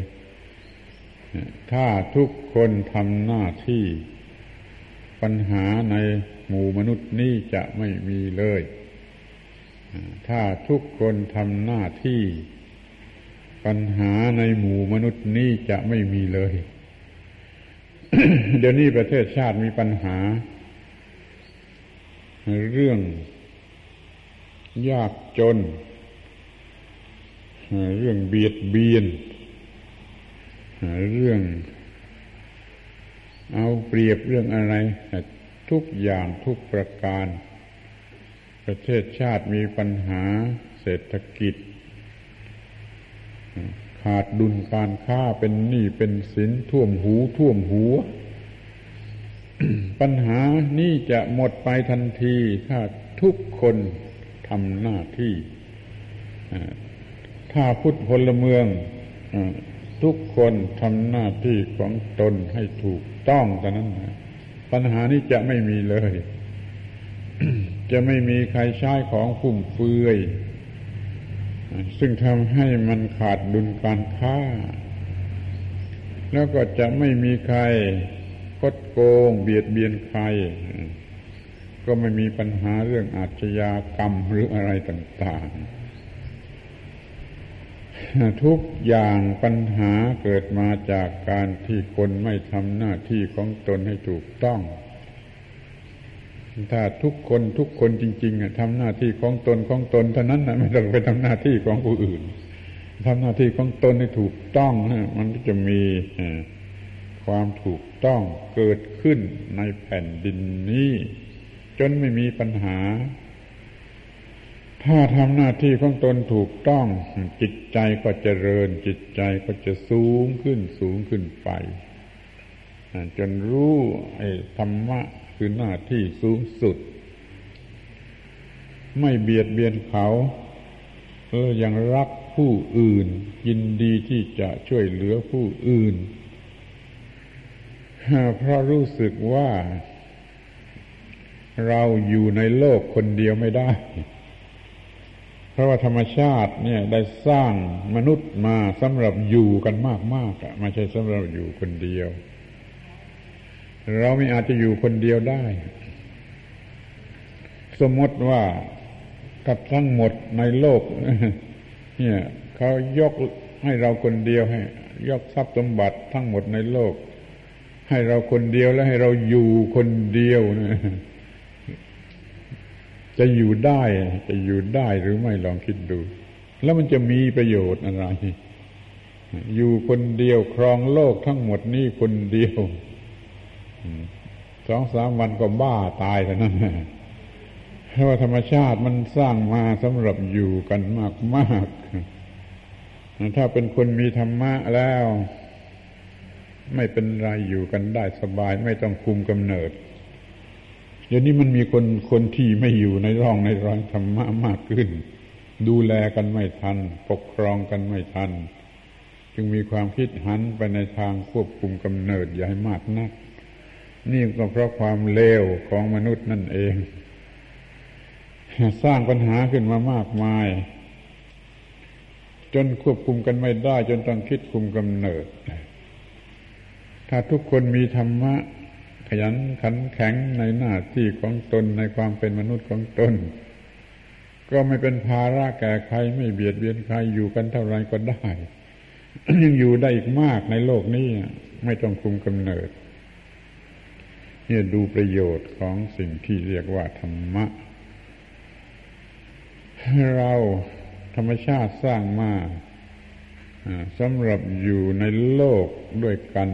ถ้าทุกคนทำหน้าที่ ปัญหาในหมู่มนุษย์นี้จะไม่มีเลย ถ้าทุกคนทำหน้าที่ ปัญหาในหมู่มนุษย์นี้จะไม่มีเลย เดี๋ยวนี้ประเทศชาติมีปัญหา เรื่อง ยากจน เรื่องเบียดเบียน เรื่อง เอาเปรียบเรื่องอะไร ทุกอย่างทุกประการ ประเทศชาติมีปัญหาเศรษฐกิจ ขาดดุลการค้าเป็นหนี้เป็นสินท่วมหูท่วมหัว ปัญหานี้จะหมดไปทันทีถ้าทุกคนทำหน้าที่ ถ้าพุทธพลเมืองทุกคนทำหน้าที่ของตนให้ถูกต้องแต่นั้นปัญหานี้จะไม่มีเลย จะไม่มีใครใช้ของฟุ่มเฟือย ซึ่งทำให้มันขาดดุลการค้า แล้วก็จะไม่มีใครคดโกง เบียดเบียนใคร ก็ไม่มีปัญหาเรื่องอาชญากรรมหรืออะไรต่าง ๆ ทุกอย่างปัญหาเกิดมาจากการที่คนไม่ทำหน้าที่ของตนให้ถูกต้อง ถ้าทุกคนทุกคนจริงๆทำหน้าที่ของตนของตนเท่านั้นนะไม่ต้องไปทำหน้าที่ของผู้อื่นทำหน้าที่ของตนให้ถูกต้องนะมันก็จะมีความถูกต้องเกิดขึ้นในแผ่นดินนี้ จนไม่มีปัญหา ถ้าทำหน้าที่ของตนถูกต้อง จิตใจก็จเจริญ จิตใจก็จะสูงขึ้นสูงขึ้นไป จนรู้ไอ้ธรรมะคือหน้าที่สูงสุด ไม่เบียดเบียนเขาเออยังรักผู้อื่น ยินดีที่จะช่วยเหลือผู้อื่นเพราะรู้สึกว่าเราอยู่ในโลกคนเดียวไม่ได้ เพราะว่าธรรมชาติเนี่ยได้สร้างมนุษย์มาสำหรับอยู่กันมากๆไม่ใช่สำหรับอยู่คนเดียว เราไม่อาจจะอยู่คนเดียวได้ สมมติว่ากับทั้งหมดในโลก เนี่ยเขายกให้เราคนเดียวให้ยกทรัพย์สมบัติทั้งหมดในโลก ให้เราคนเดียวแล้วให้เราอยู่คนเดียวนะจะอยู่ได้จะอยู่ได้หรือไม่ลองคิดดู แล้วมันจะมีประโยชน์อะไร อยู่คนเดียวครองโลกทั้งหมดนี่คนเดียว สองสามวันก็บ้าตายแล้วนั่นเพราะว่าธรรมชาติมันสร้างมาสำหรับอยู่กันมากมากถ้าเป็นคนมีธรรมะแล้ว ไม่เป็นไรอยู่กันได้สบายไม่ต้องคุมกำเนิดเดี๋ยวนี้มันมีคนคนที่ไม่อยู่ในร่องในรอยธรรมะมากขึ้น ดูแลกันไม่ทัน ปกครองกันไม่ทัน จึงมีความคิดหันไปในทางควบคุมกำเนิดอย่าให้มากนัก นี่ก็เพราะความเลวของมนุษย์นั่นเอง สร้างปัญหาขึ้นมามากมาย จนควบคุมกันไม่ได้ จนต้องคิดคุมกำเนิด ถ้าทุกคนมีธรรมะ ขยันขันแข็งในหน้าที่ของตนในความเป็นมนุษย์ของตน ก็ไม่เป็นภาระแก่ใครไม่เบียดเบียนใครอยู่กันเท่าไรก็ได้ ยังอยู่ได้อีกมากในโลกนี้ไม่ต้องคุมกำเนิด นี่ดูประโยชน์ของสิ่งที่เรียกว่าธรรมะ เราธรรมชาติสร้างมาสำหรับอยู่ในโลกด้วยกัน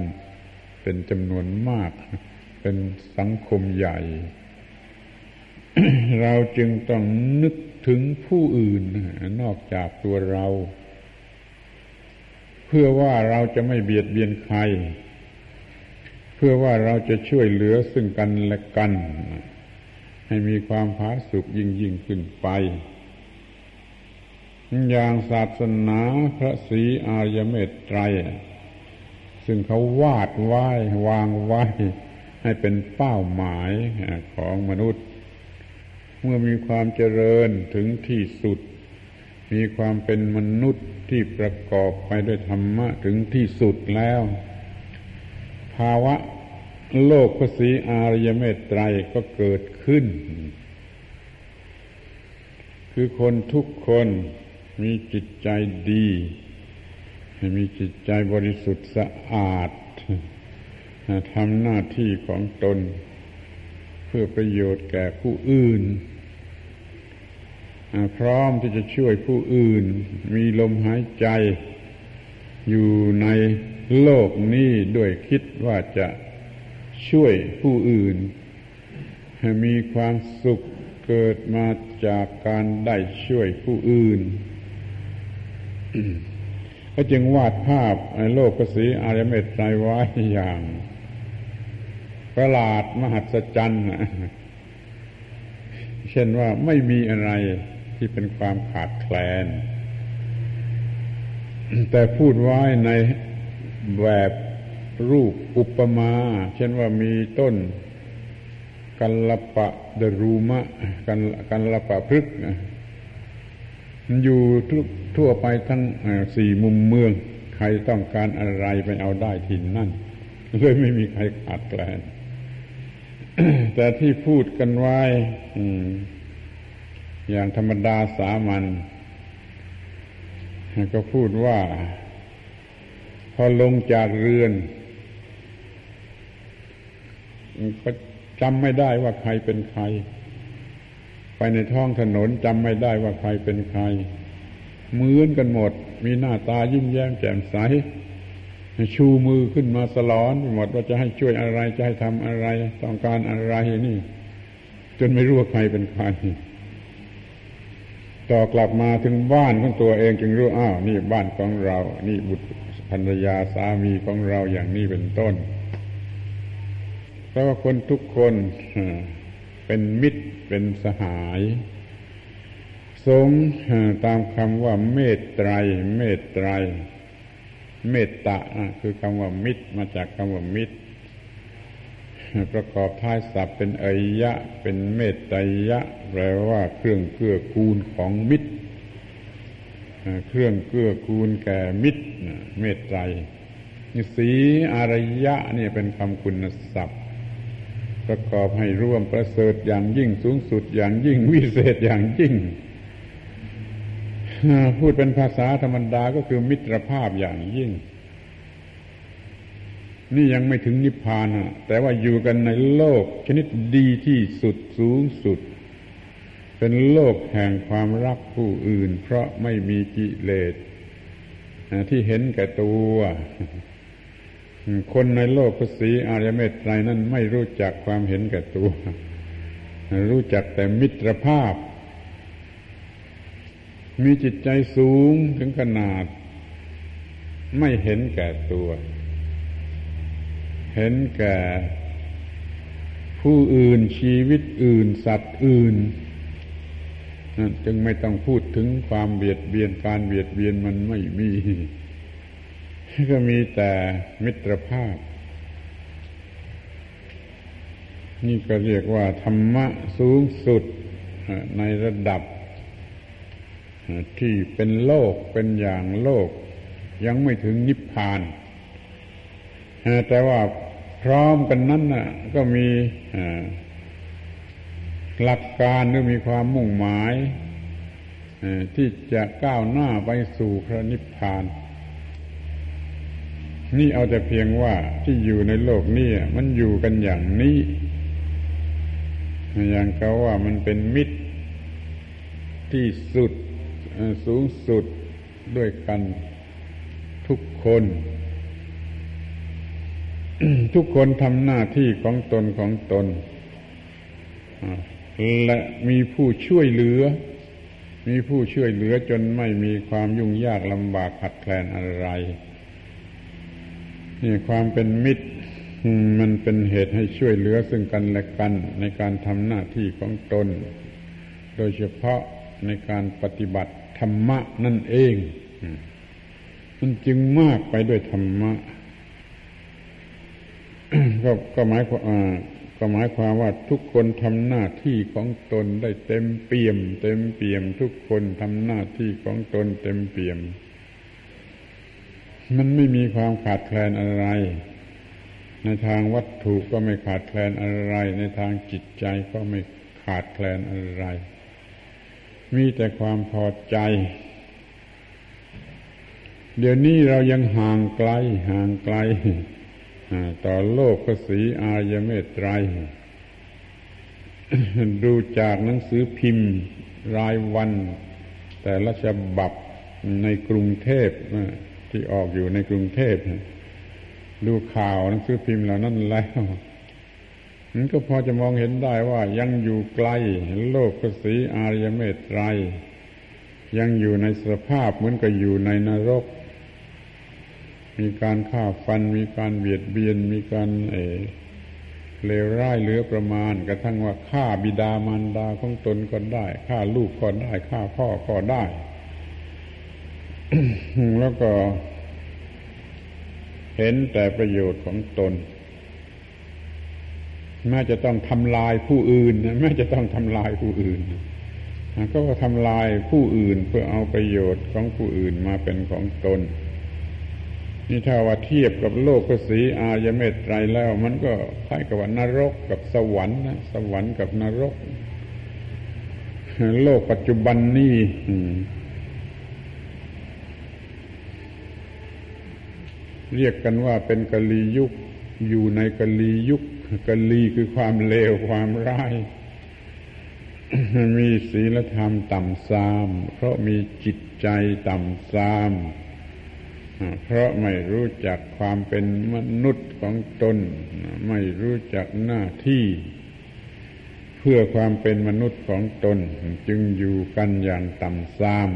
เป็นจำนวนมาก เป็นสังคมใหญ่ เราจึงต้องนึกถึงผู้อื่นนอกจากตัวเรา เพื่อว่าเราจะไม่เบียดเบียนใคร พื่อว่าเราจะช่วยเหลือซึ่งกันและกัน ให้มีความผาสุกยิ่งยิ่งขึ้นไป อย่างศาสนาพระศรีอารยเมตไตร ซึ่งเขาวาดไว้วางไว้ ให้เป็นเป้าหมายของมนุษย์ เมื่อมีความเจริญถึงที่สุด มีความเป็นมนุษย์ที่ประกอบไปด้วยธรรมะถึงที่สุดแล้ว ภาวะโลกภสีอารยเมตไตรก็เกิดขึ้น คือคนทุกคนมีจิตใจดี มีจิตใจบริสุทธิ์สะอาดทำหน้าที่ของตน เพื่อประโยชน์แก่ผู้อื่น พร้อมที่จะช่วยผู้อื่น มีลมหายใจอยู่ใน โลกนี้ด้วยคิดว่าจะช่วยผู้อื่น ให้มีความสุขเกิดมาจากการได้ช่วยผู้อื่น ก็จึงวาดภาพในโลกกสีอารยเมตไตรไว้อย่างประหลาดมหัศจรรย์เช่นว่าไม่มีอะไรที่เป็นความขาดแคลน แต่พูดไว้ใน แบบรูปอุปมา เช่นว่ามีต้นกัลปะเดรูมะกันกันลปะพฤกมันอยู่ทุกทั่วไปทั้งสี่มุมเมือง ใครต้องการอะไรไปเอาได้ที่นั่นเลยไม่มีใครขาดแคลนแต่ที่พูดกันไว้อย่างธรรมดาสามัญก็พูดว่า พอลงจากเรือน ก็จำไม่ได้ว่าใครเป็นใคร ไปในท้องถนนจำไม่ได้ว่าใครเป็นใครเหมือนกันหมด มีหน้าตายิ้มแย้มแจ่มใสชูมือขึ้นมาสลอนหมดว่าจะให้ช่วยอะไรจะให้ทำอะไร ต้องการอะไรนี่ จนไม่รู้ว่าใครเป็นใครต่อกลับมาถึงบ้านของตัวเองจึงรู้อ้าวนี่บ้านของเรา นี่บุตร ภรรยาสามีของเราอย่างนี้เป็นต้น เพราะว่าคนทุกคนเป็นมิตรเป็นสหาย สงตามคำว่าเมตไตร เมตไตร เมตตาคือคำว่ามิตรมาจากคำว่ามิตร ประกอบท้ายศัพท์เป็นเอยยะเป็นเมตไตรยะ แปลว่าเครื่องเกื้อกูลของมิตร เครื่องเกื้อกูลแก่มิตรเมตไตรสีอารยะนี่เป็นคำคุณศัพท์ ประกอบให้ร่วมประเสริฐอย่างยิ่งสูงสุดอย่างยิ่งวิเศษอย่างยิ่ง พูดเป็นภาษาธรรมดาก็คือมิตรภาพอย่างยิ่ง นี่ยังไม่ถึงนิพพานแต่ว่าอยู่กันในโลกชนิดดีที่สุดสูงสุด เป็นโลกแห่งความรักผู้อื่น เพราะไม่มีกิเลสที่เห็นแก่ตัวคนในโลกภาษีอารยเมตไตรนั้นไม่รู้จักความเห็นแก่ตัว รู้จักแต่มิตรภาพ มีจิตใจสูงถึงขนาด ไม่เห็นแก่ตัว เห็นแก่ผู้อื่นชีวิตอื่น สัตว์อื่นนั่น จึงไม่ต้องพูดถึงความเบียดเบียนการเบียดเบียนมันไม่มี ก็มีแต่มิตรภาพ นี่ก็เรียกว่าธรรมะสูงสุดในระดับ ที่เป็นโลกเป็นอย่างโลก ยังไม่ถึงนิพพาน แต่ว่าพร้อมกันนั้นก็มี หลักการหรือมีความมุ่งหมายที่จะก้าวหน้าไปสู่พระนิพพาน นี่เอาแต่เพียงว่าที่อยู่ในโลกนี้มันอยู่กันอย่างนี้ อย่างเขาว่ามันเป็นมิตรที่สุดสูงสุดด้วยกันทุกคน ทุกคนทำหน้าที่ของตนของตน และมีผู้ช่วยเหลือ มีผู้ช่วยเหลือจนไม่มีความยุ่งยากลำบากขัดแคลนอะไร นี่ความเป็นมิตรมันเป็นเหตุให้ช่วยเหลือซึ่งกันและกันในการทำหน้าที่ของตน โดยเฉพาะในการปฏิบัติธรรมะนั่นเอง มันจึงมากไปด้วยธรรมะ ก็ก็หมายความ ก็หมายความว่าทุกคนทำหน้าที่ของตนได้เต็มเปี่ยม เต็มเปี่ยม ทุกคนทำหน้าที่ของตนเต็มเปี่ยม มันไม่มีความขาดแคลนอะไร ในทางวัตถุก็ไม่ขาดแคลนอะไร ในทางจิตใจก็ไม่ขาดแคลนอะไร มีแต่ความพอใจ เดี๋ยวนี้เรายังห่างไกลห่างไกล ต่อโลกภาษีอายเมตไตร ดูจากหนังสือพิมพ์รายวัน แต่ละฉบับในกรุงเทพที่ออกอยู่ในกรุงเทพดูข่าวหนังสือพิมพ์เหล่านั้นแล้วมันก็พอจะมองเห็นได้ว่ายังอยู่ไกลโลกกสีอารยเมตไตร ยังอยู่ในสภาพเหมือนกับอยู่ในนรก มีการฆ่าฟัน มีการเบียดเบียน มีการเอเลวร้ายเหลือประมาณ กระทั่งว่าฆ่าบิดามารดาของตนก็ได้ฆ่าลูกก็ได้ฆ่าพ่อก็ได้ แล้วก็ เห็นแต่ประโยชน์ของตนแม้จะต้องทำลายผู้อื่นแม้จะต้องทำลายผู้อื่นก็ทำลายผู้อื่นเพื่อเอาประโยชน์ของผู้อื่นมาเป็นของตน นี่ถ้าว่าเทียบกับโลกสีอายเมตไตรแล้ว มันก็คล้ายกับว่านรกกับสวรรค์นะสวรรค์กับนรก โลกปัจจุบันนี่เรียกกันว่าเป็นกะลียุคอยู่ในกะลียุคกะลีคือความเลวความร้าย มีศีลธรรมต่ำทราม เพราะมีจิตใจต่ำทราม เพราะไม่รู้จักความเป็นมนุษย์ของตน ไม่รู้จักหน้าที่ เพื่อความเป็นมนุษย์ของตน จึงอยู่กันอย่างต่ำทราม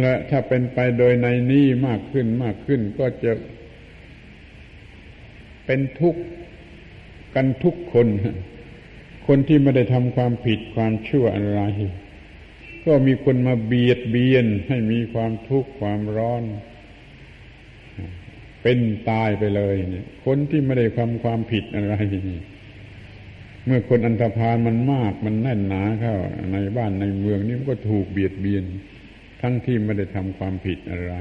และถ้าเป็นไปโดยในนี้มากขึ้นมากขึ้นก็จะเป็นทุกข์กันทุกคน คนที่ไม่ได้ทำความผิดความชั่วอะไร ก็มีคนมาเบียดเบียนให้มีความทุกข์ความร้อน เป็นตายไปเลยเนี่ยคนที่ไม่ได้ทำความผิดอะไร เมื่อคนอันธพาลมันมากมันแน่นหนาเข้าในบ้านในเมืองนี่มันก็ถูกเบียดเบียน ทั้งที่ไม่ได้ทำความผิดอะไร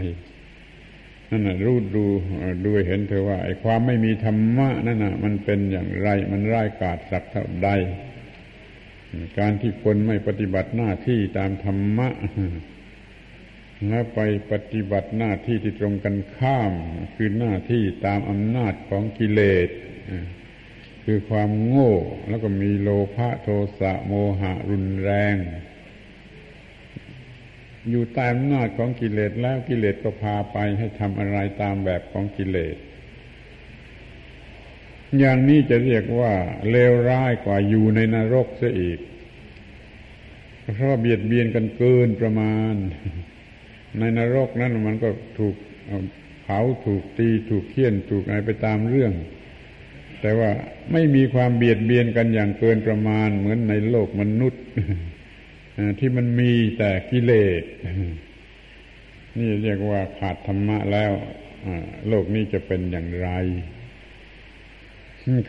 นั่นนะรู้ดูดูเห็นเธอว่าไอ้ความไม่มีธรรมะนั่นนะมันเป็นอย่างไร มันร้ายกาจสักเท่าใด การที่คนไม่ปฏิบัติหน้าที่ตามธรรมะแล้วไปปฏิบัติหน้าที่ที่ตรงกันข้าม คือหน้าที่ตามอำนาจของกิเลสคือความโง่แล้วก็มีโลภะโทสะโมหะรุนแรง อยู่ใต้อำนาจของกิเลสแล้วกิเลสก็พาไปให้ทำอะไรตามแบบของกิเลส อย่างนี้จะเรียกว่าเลวร้ายกว่าอยู่ในนรกเสียอีก เพราะเบียดเบียนกันเกินประมาณ ในนรกนั้นมันก็ถูกเผาถูกตีถูกเคี่ยนถูกอะไรไปตามเรื่อง แต่ว่าไม่มีความเบียดเบียนกันอย่างเกินประมาณ เหมือนในโลกมนุษย์ที่มันมีแต่กิเลสนี่เรียกว่าขาดธรรมะแล้วโลกนี้จะเป็นอย่างไร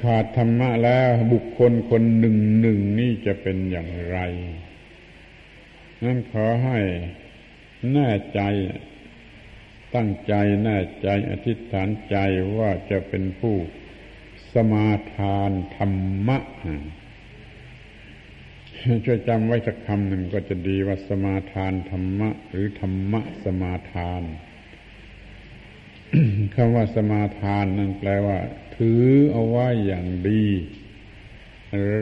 ขาดธรรมะแล้วบุคคลคนหนึ่งหนึ่งนี่จะเป็นอย่างไรนั่นขอให้แน่ใจ ตั้งใจแน่ใจอธิษฐานใจว่าจะเป็นผู้สมาทานธรรมะช่วยจำไว้สักคำหนึ่งก็จะดีว่าสมาทานธรรมะ หรือธรรมะสมาทานคำว่าสมาทานนั่นแปลว่า ถือเอาไว้อย่างดี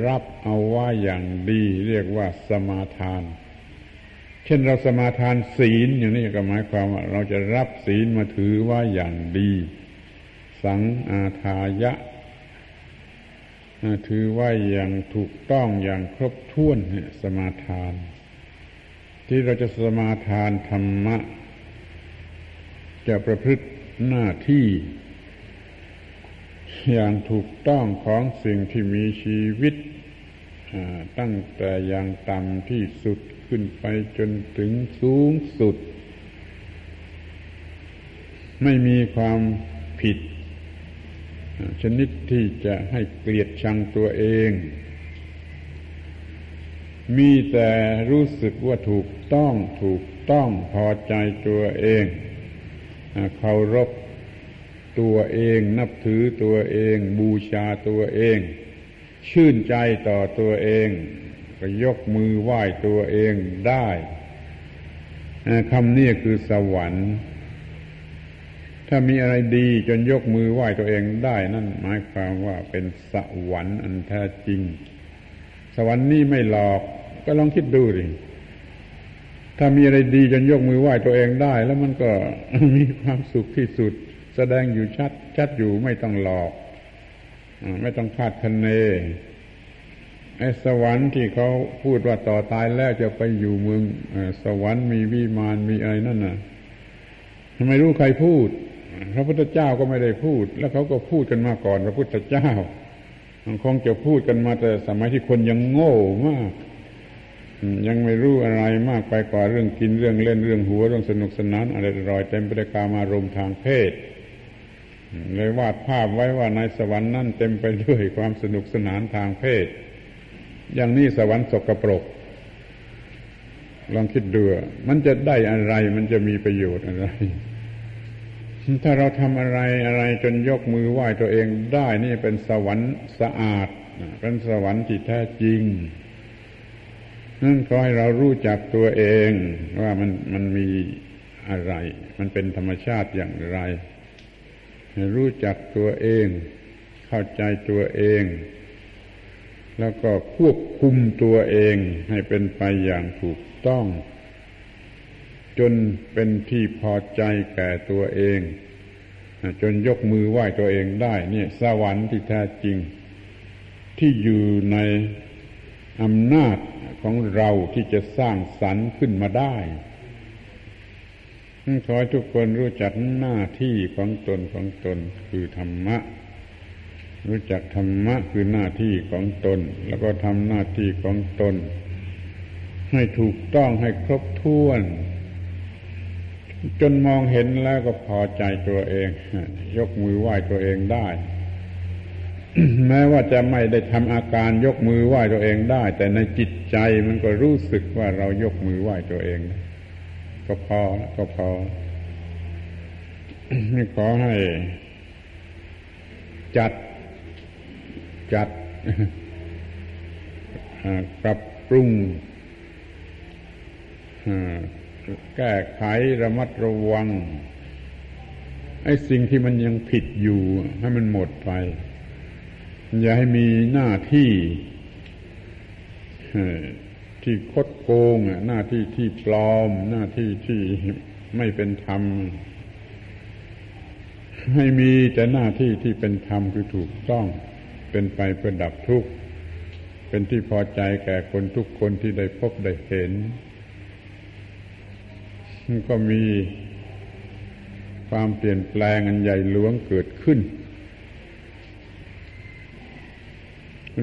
รับเอาไว้อย่างดี เรียกว่าสมาทาน เช่นเราสมาทานศีลอย่างนี้ก็หมายความว่า เราจะรับศีลมาถือว่าอย่างดี สังอาทายะถือว่าอย่างถูกต้องอย่างครบถ้วนสมาทาน ที่เราจะสมาทานธรรมะ จะประพฤติหน้าที่ อย่างถูกต้องของสิ่งที่มีชีวิต ตั้งแต่อย่างต่ำที่สุดขึ้นไปจนถึงสูงสุด ไม่มีความผิด ชนิดที่จะให้เกลียดชังตัวเอง มีแต่รู้สึกว่าถูกต้องถูกต้องพอใจตัวเองเคารพ ตัวเอง นับถือตัวเอง บูชาตัวเอง ชื่นใจต่อตัวเองก็ยกมือไหว้ตัวเองได้คำนี้คือสวรรค์ ถ้ามีอะไรดีจนยกมือไหว้ตัวเองได้นั่นหมายความว่าเป็นสวรรค์อันแท้จริง สวรรค์นี่ไม่หลอก ก็ลองคิดดูดิถ้ามีอะไรดีจนยกมือไหว้ตัวเองได้ แล้วมันก็มีความสุขที่สุด แสดงอยู่ชัด ชัดอยู่ไม่ต้องหลอกไม่ต้องคาดคะเนไอ้สวรรค์ที่เขาพูดว่าต่อตายแล้วจะไปอยู่เมืองสวรรค์มีวิมานมีอะไรนั่นน่ะทำไมรู้ใครพูด พระพุทธเจ้าก็ไม่ได้พูด แล้วเขาก็พูดกันมาก่อน พระพุทธเจ้าคงจะพูดกันมาแต่สมัยที่คนยังโง่มาก ยังไม่รู้อะไรมากไปกว่าเรื่องกินเรื่องเล่นเรื่องหัวเรื่องสนุกสนานอะไรรอยเต็มไปด้วยกามารมณ์ทางเพศ เลยวาดภาพไว้ว่าในสวรรค์นั่นเต็มไปด้วยความสนุกสนานทางเพศ อย่างนี้สวรรค์สกปรก ลองคิดดูมันจะได้อะไร มันจะมีประโยชน์อะไร ถ้าเราทำอะไรอะไรจนยกมือไหว้ตัวเองได้นี่เป็นสวรรค์สะอาด เป็นสวรรค์ที่แท้จริงนั่นขอให้เรารู้จักตัวเองว่ามันมันมีอะไร มันเป็นธรรมชาติอย่างไร รู้จักตัวเอง เข้าใจตัวเอง แล้วก็ควบคุมตัวเองให้เป็นไปอย่างถูกต้อง จนเป็นที่พอใจแก่ตัวเอง จนยกมือไหว้ตัวเองได้เนี่ยสวรรค์ที่แท้จริง ที่อยู่ในอำนาจของเราที่จะสร้างสรรค์ขึ้นมาได้ ขอให้ทุกคนรู้จักหน้าที่ของตนของตนคือธรรมะ รู้จักธรรมะคือหน้าที่ของตน แล้วก็ทำหน้าที่ของตน ให้ถูกต้องให้ครบถ้วน จนมองเห็นแล้วก็พอใจตัวเอง ยกมือไหว้ตัวเองได้ แม้ว่าจะไม่ได้ทำอาการยกมือไหว้ตัวเองได้ แต่ในจิตใจมันก็รู้สึกว่าเรายกมือไหว้ตัวเองได้ ก็พอก็พอนี่ขอให้ จัด จัดปรับปรุงแก้ไขระมัดระวัง ไอ้สิ่งที่มันยังผิดอยู่ ให้มันหมดไป อย่าให้มีหน้าที่ ที่คดโกงหน้าที่ที่ปลอม หน้าที่ที่ไม่เป็นธรรม ให้มีแต่หน้าที่ที่เป็นธรรมคือถูกต้องเป็นไปเพื่อดับทุกข์เป็นที่พอใจแก่คนทุกคนที่ได้พบได้เห็น ก็มีความเปลี่ยนแปลงอันใหญ่หลวงเกิดขึ้น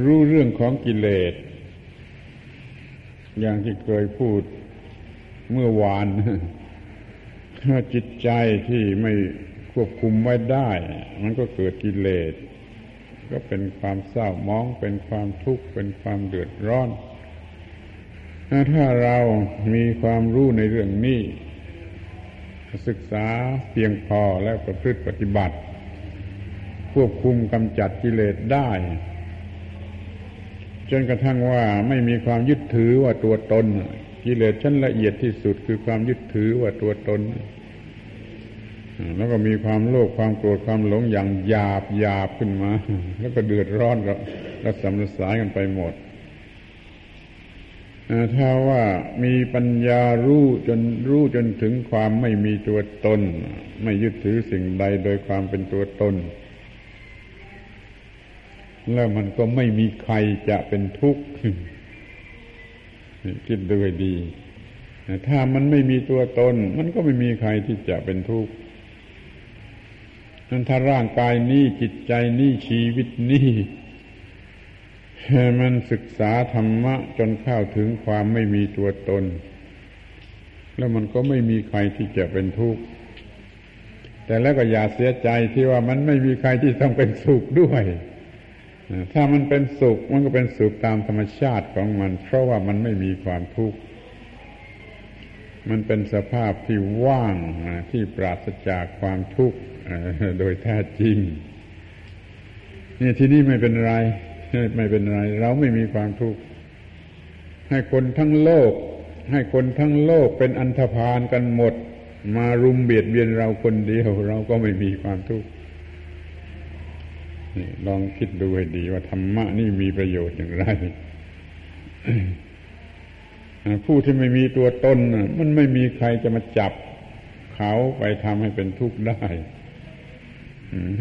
รู้เรื่องของกิเลส อย่างที่เคยพูดเมื่อวานถ้าจิตใจที่ไม่ควบคุมไว้ได้ มันก็เกิดกิเลส ก็เป็นความเศร้ามอง เป็นความทุกข์ เป็นความเดือดร้อน ถ้าเรามีความรู้ในเรื่องนี้ ศึกษาเพียงพอแล้วประพฤติปฏิบัติ ควบคุมกำจัดกิเลสได้ จนกระทั่งว่าไม่มีความยึดถือว่าตัวตน กิเลสชั้นละเอียดที่สุดคือความยึดถือว่าตัวตน แล้วก็มีความโลภความโกรธความหลงอย่างหยาบหยาบขึ้นมา แล้วก็เดือดร้อนกับรัศมสายกันไปหมดถ้าว่ามีปัญญารู้จนรู้จนถึงความไม่มีตัวตน ไม่ยึดถือสิ่งใดโดยความเป็นตัวตน แล้วมันก็ไม่มีใครจะเป็นทุกข์คิดดูให้ดี ถ้ามันไม่มีตัวตน มันก็ไม่มีใครที่จะเป็นทุกข์นั้นถ้าร่างกายนี้จิตใจนี้ชีวิตนี้มันศึกษาธรรมะจนเข้าถึงความไม่มีตัวตน แล้วมันก็ไม่มีใครที่จะเป็นทุกข์แต่แล้วก็อย่าเสียใจที่ว่ามันไม่มีใครที่ต้องเป็นสุขด้วย ถ้ามันเป็นสุขมันก็เป็นสุขตามธรรมชาติของมัน เพราะว่ามันไม่มีความทุกข์ มันเป็นสภาพที่ว่างที่ปราศจากความทุกข์โดยแท้จริงนี่ที่นี่ไม่เป็นไร ไม่เป็นไร เราไม่มีความทุกข์ ให้คนทั้งโลก ให้คนทั้งโลกเป็นอันธพาลกันหมด มารุมเบียดเบียนเราคนเดียว เราก็ไม่มีความทุกข์ ลองคิดดูให้ดีว่าธรรมะนี่มีประโยชน์อย่างไรผู้ที่ไม่มีตัวตนมันไม่มีใครจะมาจับเขาไปทำให้เป็นทุกข์ได้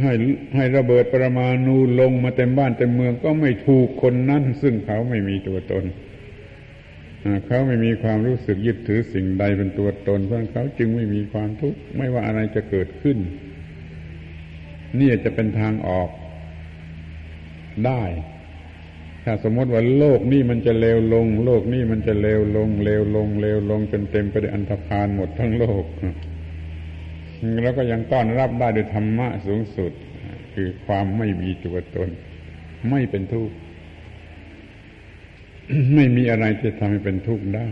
ให้ให้ระเบิดปรมาณูลงมาเต็มบ้านเต็มเมืองก็ไม่ถูกคนนั้น ซึ่งเขาไม่มีตัวตนเขาไม่มีความรู้สึกยึดถือสิ่งใดเป็นตัวตน เพราะเขาจึงไม่มีความทุกข์ไม่ว่าอะไรจะเกิดขึ้น นี่จะเป็นทางออก ได้ ถ้าสมมติว่าโลกนี้มันจะเลวลง โลกนี้มันจะเลวลงเลวลงเลวลงจนเต็มไปด้วยอันธพาลหมดทั้งโลก แล้วก็ยังต้อนรับได้ด้วยธรรมะสูงสุด คือความไม่มีตัวตน ไม่เป็นทุกข์ไม่มีอะไรจะทำให้เป็นทุกข์ได้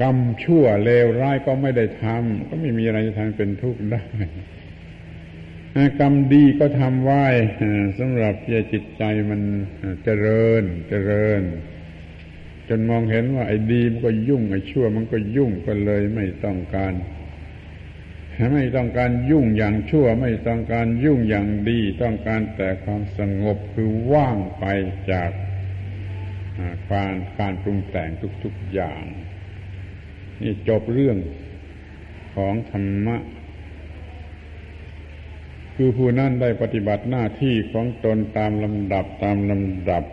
กรรมชั่วเลวร้ายก็ไม่ได้ทำก็ไม่มีอะไรจะทำให้เป็นทุกข์ได้ กรรมดีก็ทำไว้สำหรับที่จิตใจมันเจริญเจริญ จนมองเห็นว่าไอ้ดีมันก็ยุ่งไอ้ชั่วมันก็ยุ่งก็เลยไม่ต้องการไม่ต้องการยุ่งอย่างชั่วไม่ต้องการยุ่งอย่างดี ต้องการแต่ความสงบคือว่างไปจากการการปรุงแต่งทุก ๆอย่าง นี่จบเรื่องของธรรมะ คือผู้นั้นได้ปฏิบัติหน้าที่ของตนตามลำดับตามลำดับ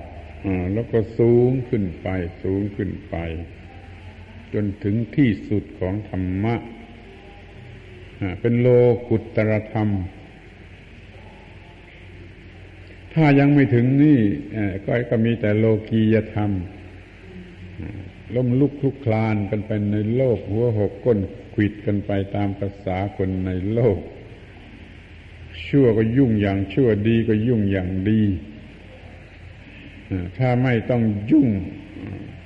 แล้วก็สูงขึ้นไป สูงขึ้นไป จนถึงที่สุดของธรรมะเป็นโลกุตรธรรม ถ้ายังไม่ถึงนี่ก็ก็มีแต่โลกียธรรมล้มลุกคลุกคลานกันไปในโลก หัวหกก้นขิดกันไปตามภาษาคนในโลก ชั่วก็ยุ่งอย่างชั่วดีก็ยุ่งอย่างดีถ้าไม่ต้องยุ่ง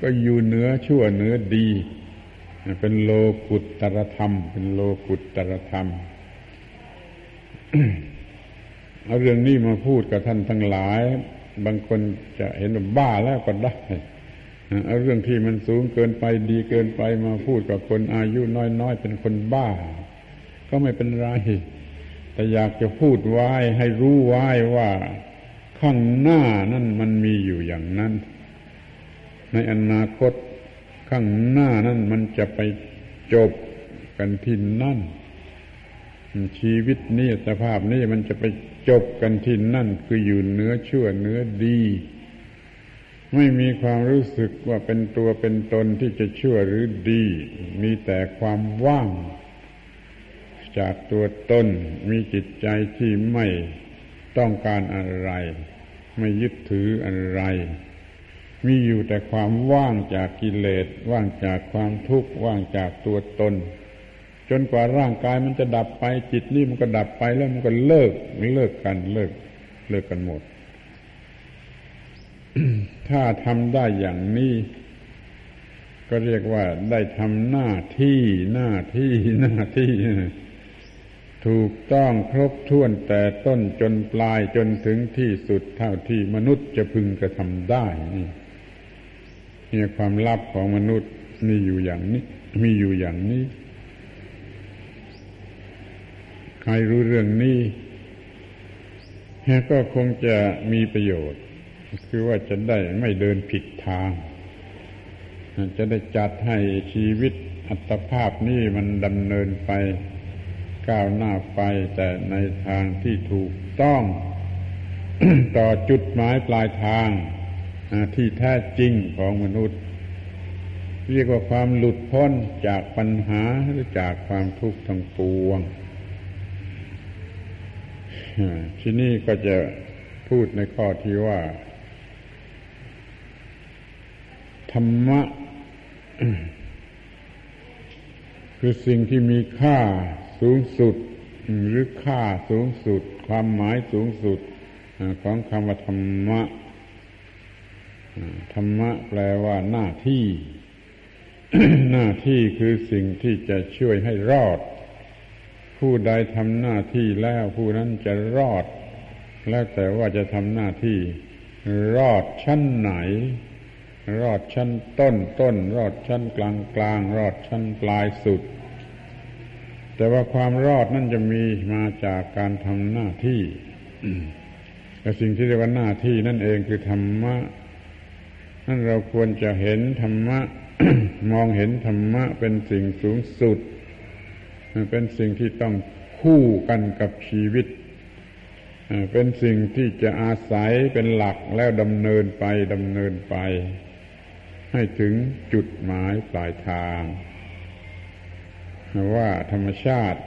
ก็อยู่เหนือชั่วเหนือดี เป็นโลกุตตรธรรม เป็นโลกุตตรธรรมเอาเรื่องนี้มาพูดกับท่านทั้งหลาย บางคนจะเห็นว่าบ้าแล้วก็ได้เอาเรื่องที่มันสูงเกินไปดีเกินไปมาพูดกับคนอายุน้อยๆเป็นคนบ้า ก็ไม่เป็นไร แต่อยากจะพูดไว้ให้รู้ไว้ว่าข้างหน้านั่นมันมีอยู่อย่างนั้น ในอนาคตข้างหน้านั่นมันจะไปจบกันที่นั่น ชีวิตนี้สภาพนี้มันจะไปจบกันที่นั่น คืออยู่เนื้อชั่วเนื้อดี ไม่มีความรู้สึกว่าเป็นตัวเป็นตนที่จะชั่วหรือดี มีแต่ความว่าง จากตัวตนมีจิตใจที่ไม่ต้องการอะไร ไม่ยึดถืออะไร มีอยู่แต่ความว่างจากกิเลสว่างจากความทุกข์ว่างจากตัวตน จนกว่าร่างกายมันจะดับไป จิตนี่มันก็ดับไปแล้วมันก็เลิกเลิกกันเลิก เลิกกันหมด ถ้าทำได้อย่างนี้ก็เรียกว่าได้ทำหน้าที่หน้าที่หน้าที่ ถูกต้องครบถ้วนแต่ต้นจนปลายจนถึงที่สุดเท่าที่มนุษย์จะพึงกระทำได้นี่นี่ความลับของมนุษย์มีอยู่อย่างนี้ มีอยู่อย่างนี้ ใครรู้เรื่องนี้ก็คงจะมีประโยชน์ คือว่าจะได้ไม่เดินผิดทาง จะได้จัดให้ชีวิตอัตภาพนี้มันดำเนินไป ก้าวหน้าไปแต่ในทางที่ถูกต้องต่อจุดหมายปลายทางที่แท้จริงของมนุษย์ เรียกว่าความหลุดพ้นจากปัญหาหรือจากความทุกข์ทั้งปวง ที่นี่ก็จะพูดในข้อที่ว่า ธรรมะ คือสิ่งที่มีค่า สูงสุด หรือค่าสูงสุด ความหมายสูงสุดของคำว่าธรรมะธรรมะแปลว่าหน้าที่ หน้าที่คือสิ่งที่จะช่วยให้รอด ผู้ใดทำหน้าที่แล้วผู้นั้นจะรอด แล้วแต่ว่าจะทำหน้าที่ รอดชั้นไหน รอดชั้นต้นต้น รอดชั้นกลางกลาง รอดชั้นปลายสุด แต่ว่าความรอดนั่นจะมีมาจากการทำหน้าที่แต่สิ่งที่เรียกว่าหน้าที่นั่นเองคือธรรมะนั่นเราควรจะเห็นธรรมะ มองเห็นธรรมะเป็นสิ่งสูงสุดเป็นสิ่งที่ต้องคู่กันกับชีวิต เป็นสิ่งที่จะอาศัยเป็นหลักแล้วดำเนินไปดำเนินไป ให้ถึงจุดหมายปลายทาง ว่าธรรมชาติ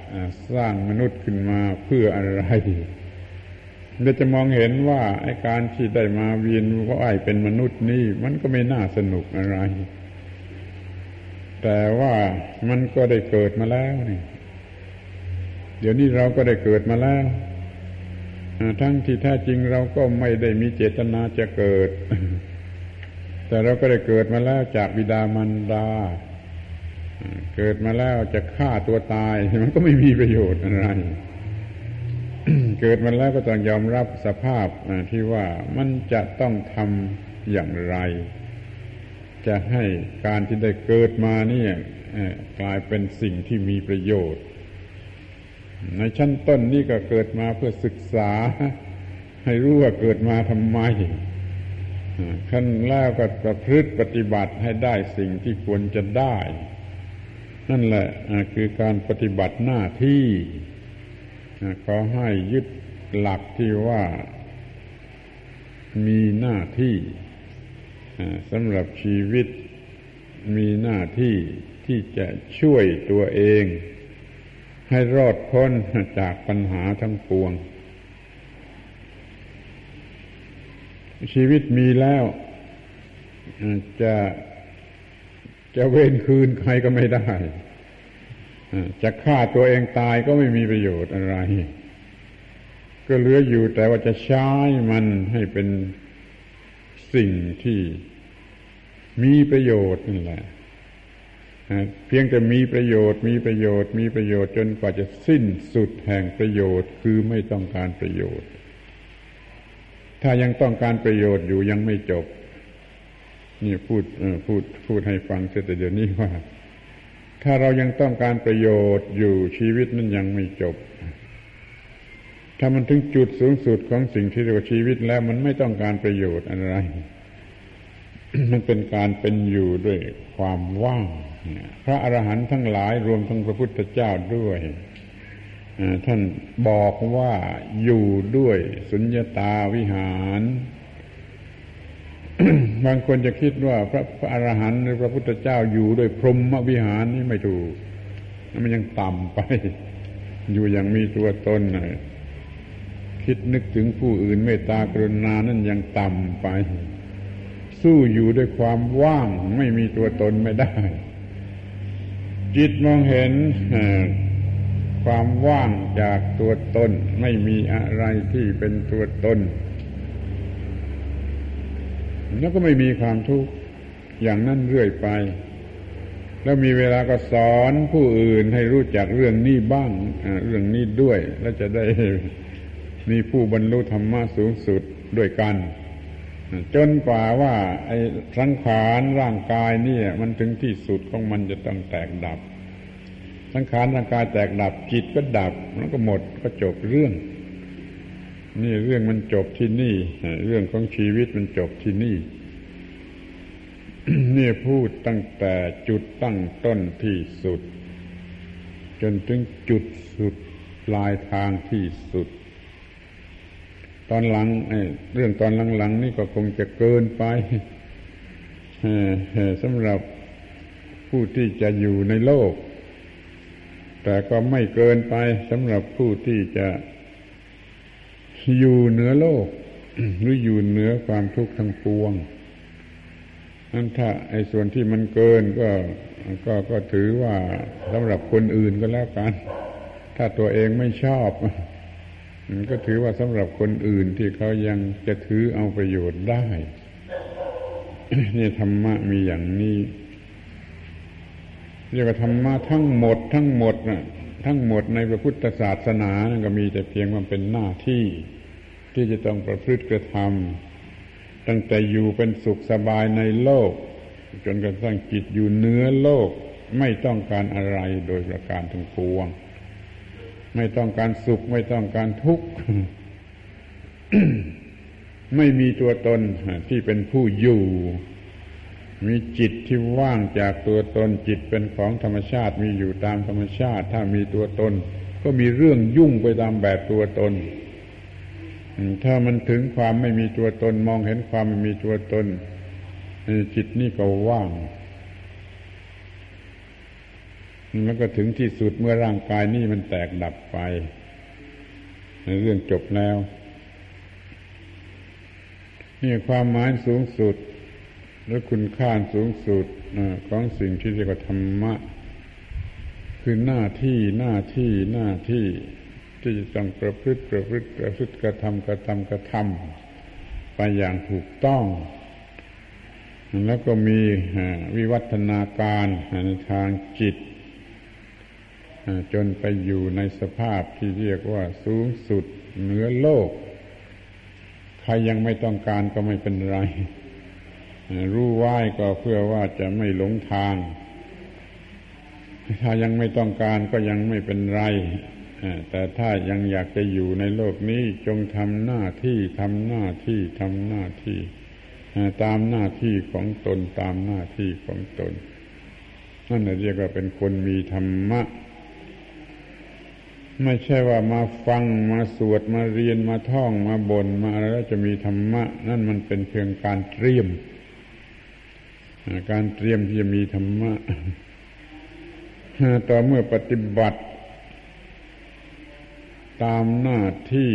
สร้างมนุษย์ขึ้นมาเพื่ออะไรเราจะมองเห็นว่าไอ้การที่ได้มาเวียนว่ายเป็นมนุษย์นี่มันก็ไม่น่าสนุกอะไร แต่ว่ามันก็ได้เกิดมาแล้วนี่ เดี๋ยวนี้เราก็ได้เกิดมาแล้วทั้งที่แท้จริงเราก็ไม่ได้มีเจตนาจะเกิด แต่เราก็ได้เกิดมาแล้วจากบิดามารดา เกิดมาแล้วจะฆ่าตัวตายมันก็ไม่มีประโยชน์อะไร เกิดมาแล้วก็ต้องยอมรับสภาพที่ว่ามันจะต้องทำอย่างไร จะให้การที่ได้เกิดมานี่กลายเป็นสิ่งที่มีประโยชน์ ในชั้นต้นนี่ก็เกิดมาเพื่อศึกษา ให้รู้ว่าเกิดมาทำไมขั้นแล้วก็ประพฤติปฏิบัติให้ได้สิ่งที่ควรจะได้ นั่นแหละคือการปฏิบัติหน้าที่ขอให้ยึดหลักที่ว่ามีหน้าที่สำหรับชีวิตมีหน้าที่ที่จะช่วยตัวเอง ให้รอดพ้นจากปัญหาทั้งปวง ชีวิตมีแล้วจะ จะเว้นคืนใครก็ไม่ได้ จะฆ่าตัวเองตายก็ไม่มีประโยชน์อะไร ก็เหลืออยู่แต่ว่าจะใช้มันให้เป็นสิ่งที่มีประโยชน์นั่นแหละเพียงแต่มีประโยชน์ มีประโยชน์ มีประโยชน์จนกว่าจะสิ้นสุดแห่งประโยชน์ คือไม่ต้องการประโยชน์ ถ้ายังต้องการประโยชน์อยู่ยังไม่จบ นี่พูดพูดพูดให้ฟังเสียแต่เดี๋ยวนี้ว่า ถ้าเรายังต้องการประโยชน์อยู่ชีวิตนั้นยังไม่จบ ถ้ามันถึงจุดสูงสุดของสิ่งที่เรียกว่าชีวิตแล้ว มันไม่ต้องการประโยชน์อะไร มันเป็นการเป็นอยู่ด้วยความว่างพระอรหันต์ทั้งหลายรวมทั้งพระพุทธเจ้าด้วยท่านบอกว่าอยู่ด้วยสุญญตาวิหาร บางคนจะคิดว่าพระพระอรหันต์หรือพระพุทธเจ้าอยู่ด้วยพรหมวิหารนี่ไม่ถูก มันยังต่ำไป อยู่อย่างมีตัวตนคิดนึกถึงผู้อื่นเมตตากรุณานั่นยังต่ำไป สู้อยู่ด้วยความว่างไม่มีตัวตนไม่ได้ จิตมองเห็นความว่างจากตัวตน ไม่มีอะไรที่เป็นตัวตน แล้วก็ไม่มีความทุกข์อย่างนั้นเรื่อยไป แล้วมีเวลาก็สอนผู้อื่นให้รู้จักเรื่องนี้บ้างเรื่องนี้ด้วย แล้วจะได้มีผู้บรรลุธรรมะสูงสุดด้วยกัน จนกว่าว่า ไอ้สังขารร่างกายนี่มันถึงที่สุดของมันจะต้องแตกดับสังขารร่างกายแตกดับจิตก็ดับแล้วก็หมดก็จบเรื่อง นี่เรื่องมันจบที่นี่ เรื่องของชีวิตมันจบที่นี่ นี่พูดตั้งแต่จุดตั้งต้นที่สุด จนถึงจุดสุดปลายทางที่สุด ตอนหลังเรื่องตอนหลังๆ นี่ก็คงจะเกินไปสำหรับผู้ที่จะอยู่ในโลก แต่ก็ไม่เกินไปสำหรับผู้ที่จะ อยู่เหนือโลก หรืออยู่เหนือความทุกข์ทั้งปวงนั้นถ้าไอ้ส่วนที่มันเกินก็ก็ก็ถือว่าสำหรับคนอื่นก็แล้วกัน ถ้าตัวเองไม่ชอบมันก็ถือว่าสำหรับคนอื่นที่เขายังจะถือเอาประโยชน์ได้ นี่ธรรมะมีอย่างนี้เรียกว่าธรรมะทั้งหมดทั้งหมดน่ะ ทั้งหมดในพระพุทธศาสนานั่นก็มีแต่เพียงว่าเป็นหน้าที่ ที่จะต้องประพฤติกระทำตั้งแต่อยู่เป็นสุขสบายในโลก จนกระทั่งจิตอยู่เนื้อโลกไม่ต้องการอะไรโดยประการทั้งปวง ไม่ต้องการสุขไม่ต้องการทุกข์ไม่มีตัวตนที่เป็นผู้อยู่ มีจิตที่ว่างจากตัวตนจิตเป็นของธรรมชาติมีอยู่ตามธรรมชาติ ถ้ามีตัวตน ก็มีเรื่องยุ่งไปตามแบบตัวตน ถ้ามันถึงความไม่มีตัวตนมองเห็นความไม่มีตัวตนจิตนี่ก็ว่างแล้วก็ถึงที่สุดเมื่อร่างกายนี่มันแตกดับไปเรื่องจบแล้วนี่ความหมายสูงสุด และคุณค่าสูงสุดของสิ่งที่เรียกว่าธรรมะ คือหน้าที่หน้าที่หน้าที่ที่จะต้องประพฤติประพฤติประพฤติกระทำกระทำกระทำไปอย่างถูกต้อง แล้วก็มีวิวัฒนาการในทางจิต จนไปอยู่ในสภาพที่เรียกว่าสูงสุดเหนือโลก ใครยังไม่ต้องการก็ไม่เป็นไร รู้ไหวก็เพื่อว่าจะไม่หลงทาง ถ้ายังไม่ต้องการก็ยังไม่เป็นไรแต่ถ้ายังอยากจะอยู่ในโลกนี้จงทำหน้าที่ทำหน้าที่ทำหน้าที่ ตามหน้าที่ของตนตามหน้าที่ของตนนั่นเรียกว่าเป็นคนมีธรรมะ ไม่ใช่ว่ามาฟังมาสวดมาเรียนมาท่องมาบน่นมาอะไรแล้วจะมีธรรมะ นั่นมันเป็นเพียงการเตรียม การเตรียมที่จะมีธรรมะต่อเมื่อปฏิบัติ ตามหน้าที่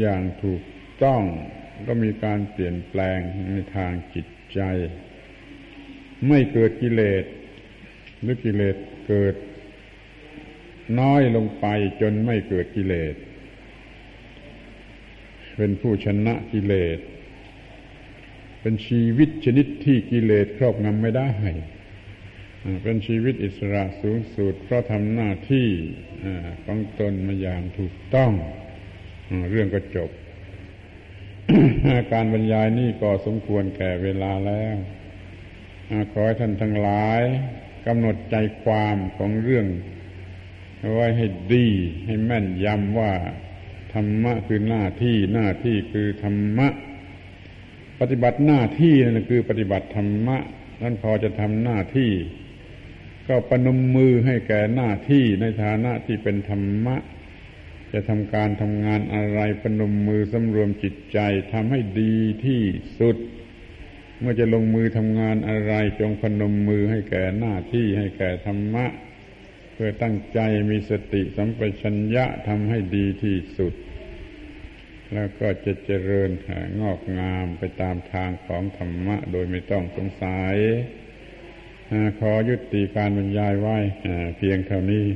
อย่างถูกต้องก็มีการเปลี่ยนแปลงในทางจิตใจ ไม่เกิดกิเลสหรือกิเลสเกิดน้อยลงไปจนไม่เกิดกิเลส เป็นผู้ชนะกิเลส เป็นชีวิตชนิดที่กิเลสครอบงำไม่ได้เป็นชีวิตอิสระสูงสุดเพราะทำหน้าที่ของตนมาอย่างถูกต้อง เรื่องก็จบ การบรรยายนี่ก็สมควรแก่เวลาแล้วขอให้ท่านทั้งหลายกำหนดใจความของเรื่องไว้ให้ดี ให้แม่นยำว่า ธรรมะคือหน้าที่หน้าที่คือธรรมะ ฏิบัติหน้าที่นั่นคือปฏิบัติธรรมะนั่นพอจะทำหน้าที่ ก็ปนมมือให้แก่หน้าที่ในฐานะที่เป็นธรรมะ จะทำการทำงานอะไรปนมมือสำรวมจิตใจทำให้ดีที่สุด เมื่อจะลงมือทำงานอะไรจงพนมมือให้แก่หน้าที่ให้แก่ธรรมะ เพื่อตั้งใจมีสติสัมปชัญญะทำให้ดีที่สุด แล้วก็จะเจริญงอกงามไปตามทางของธรรมะ โดยไม่ต้องสงสัยขอยุติการบรรยายไว้เพียงเท่านี้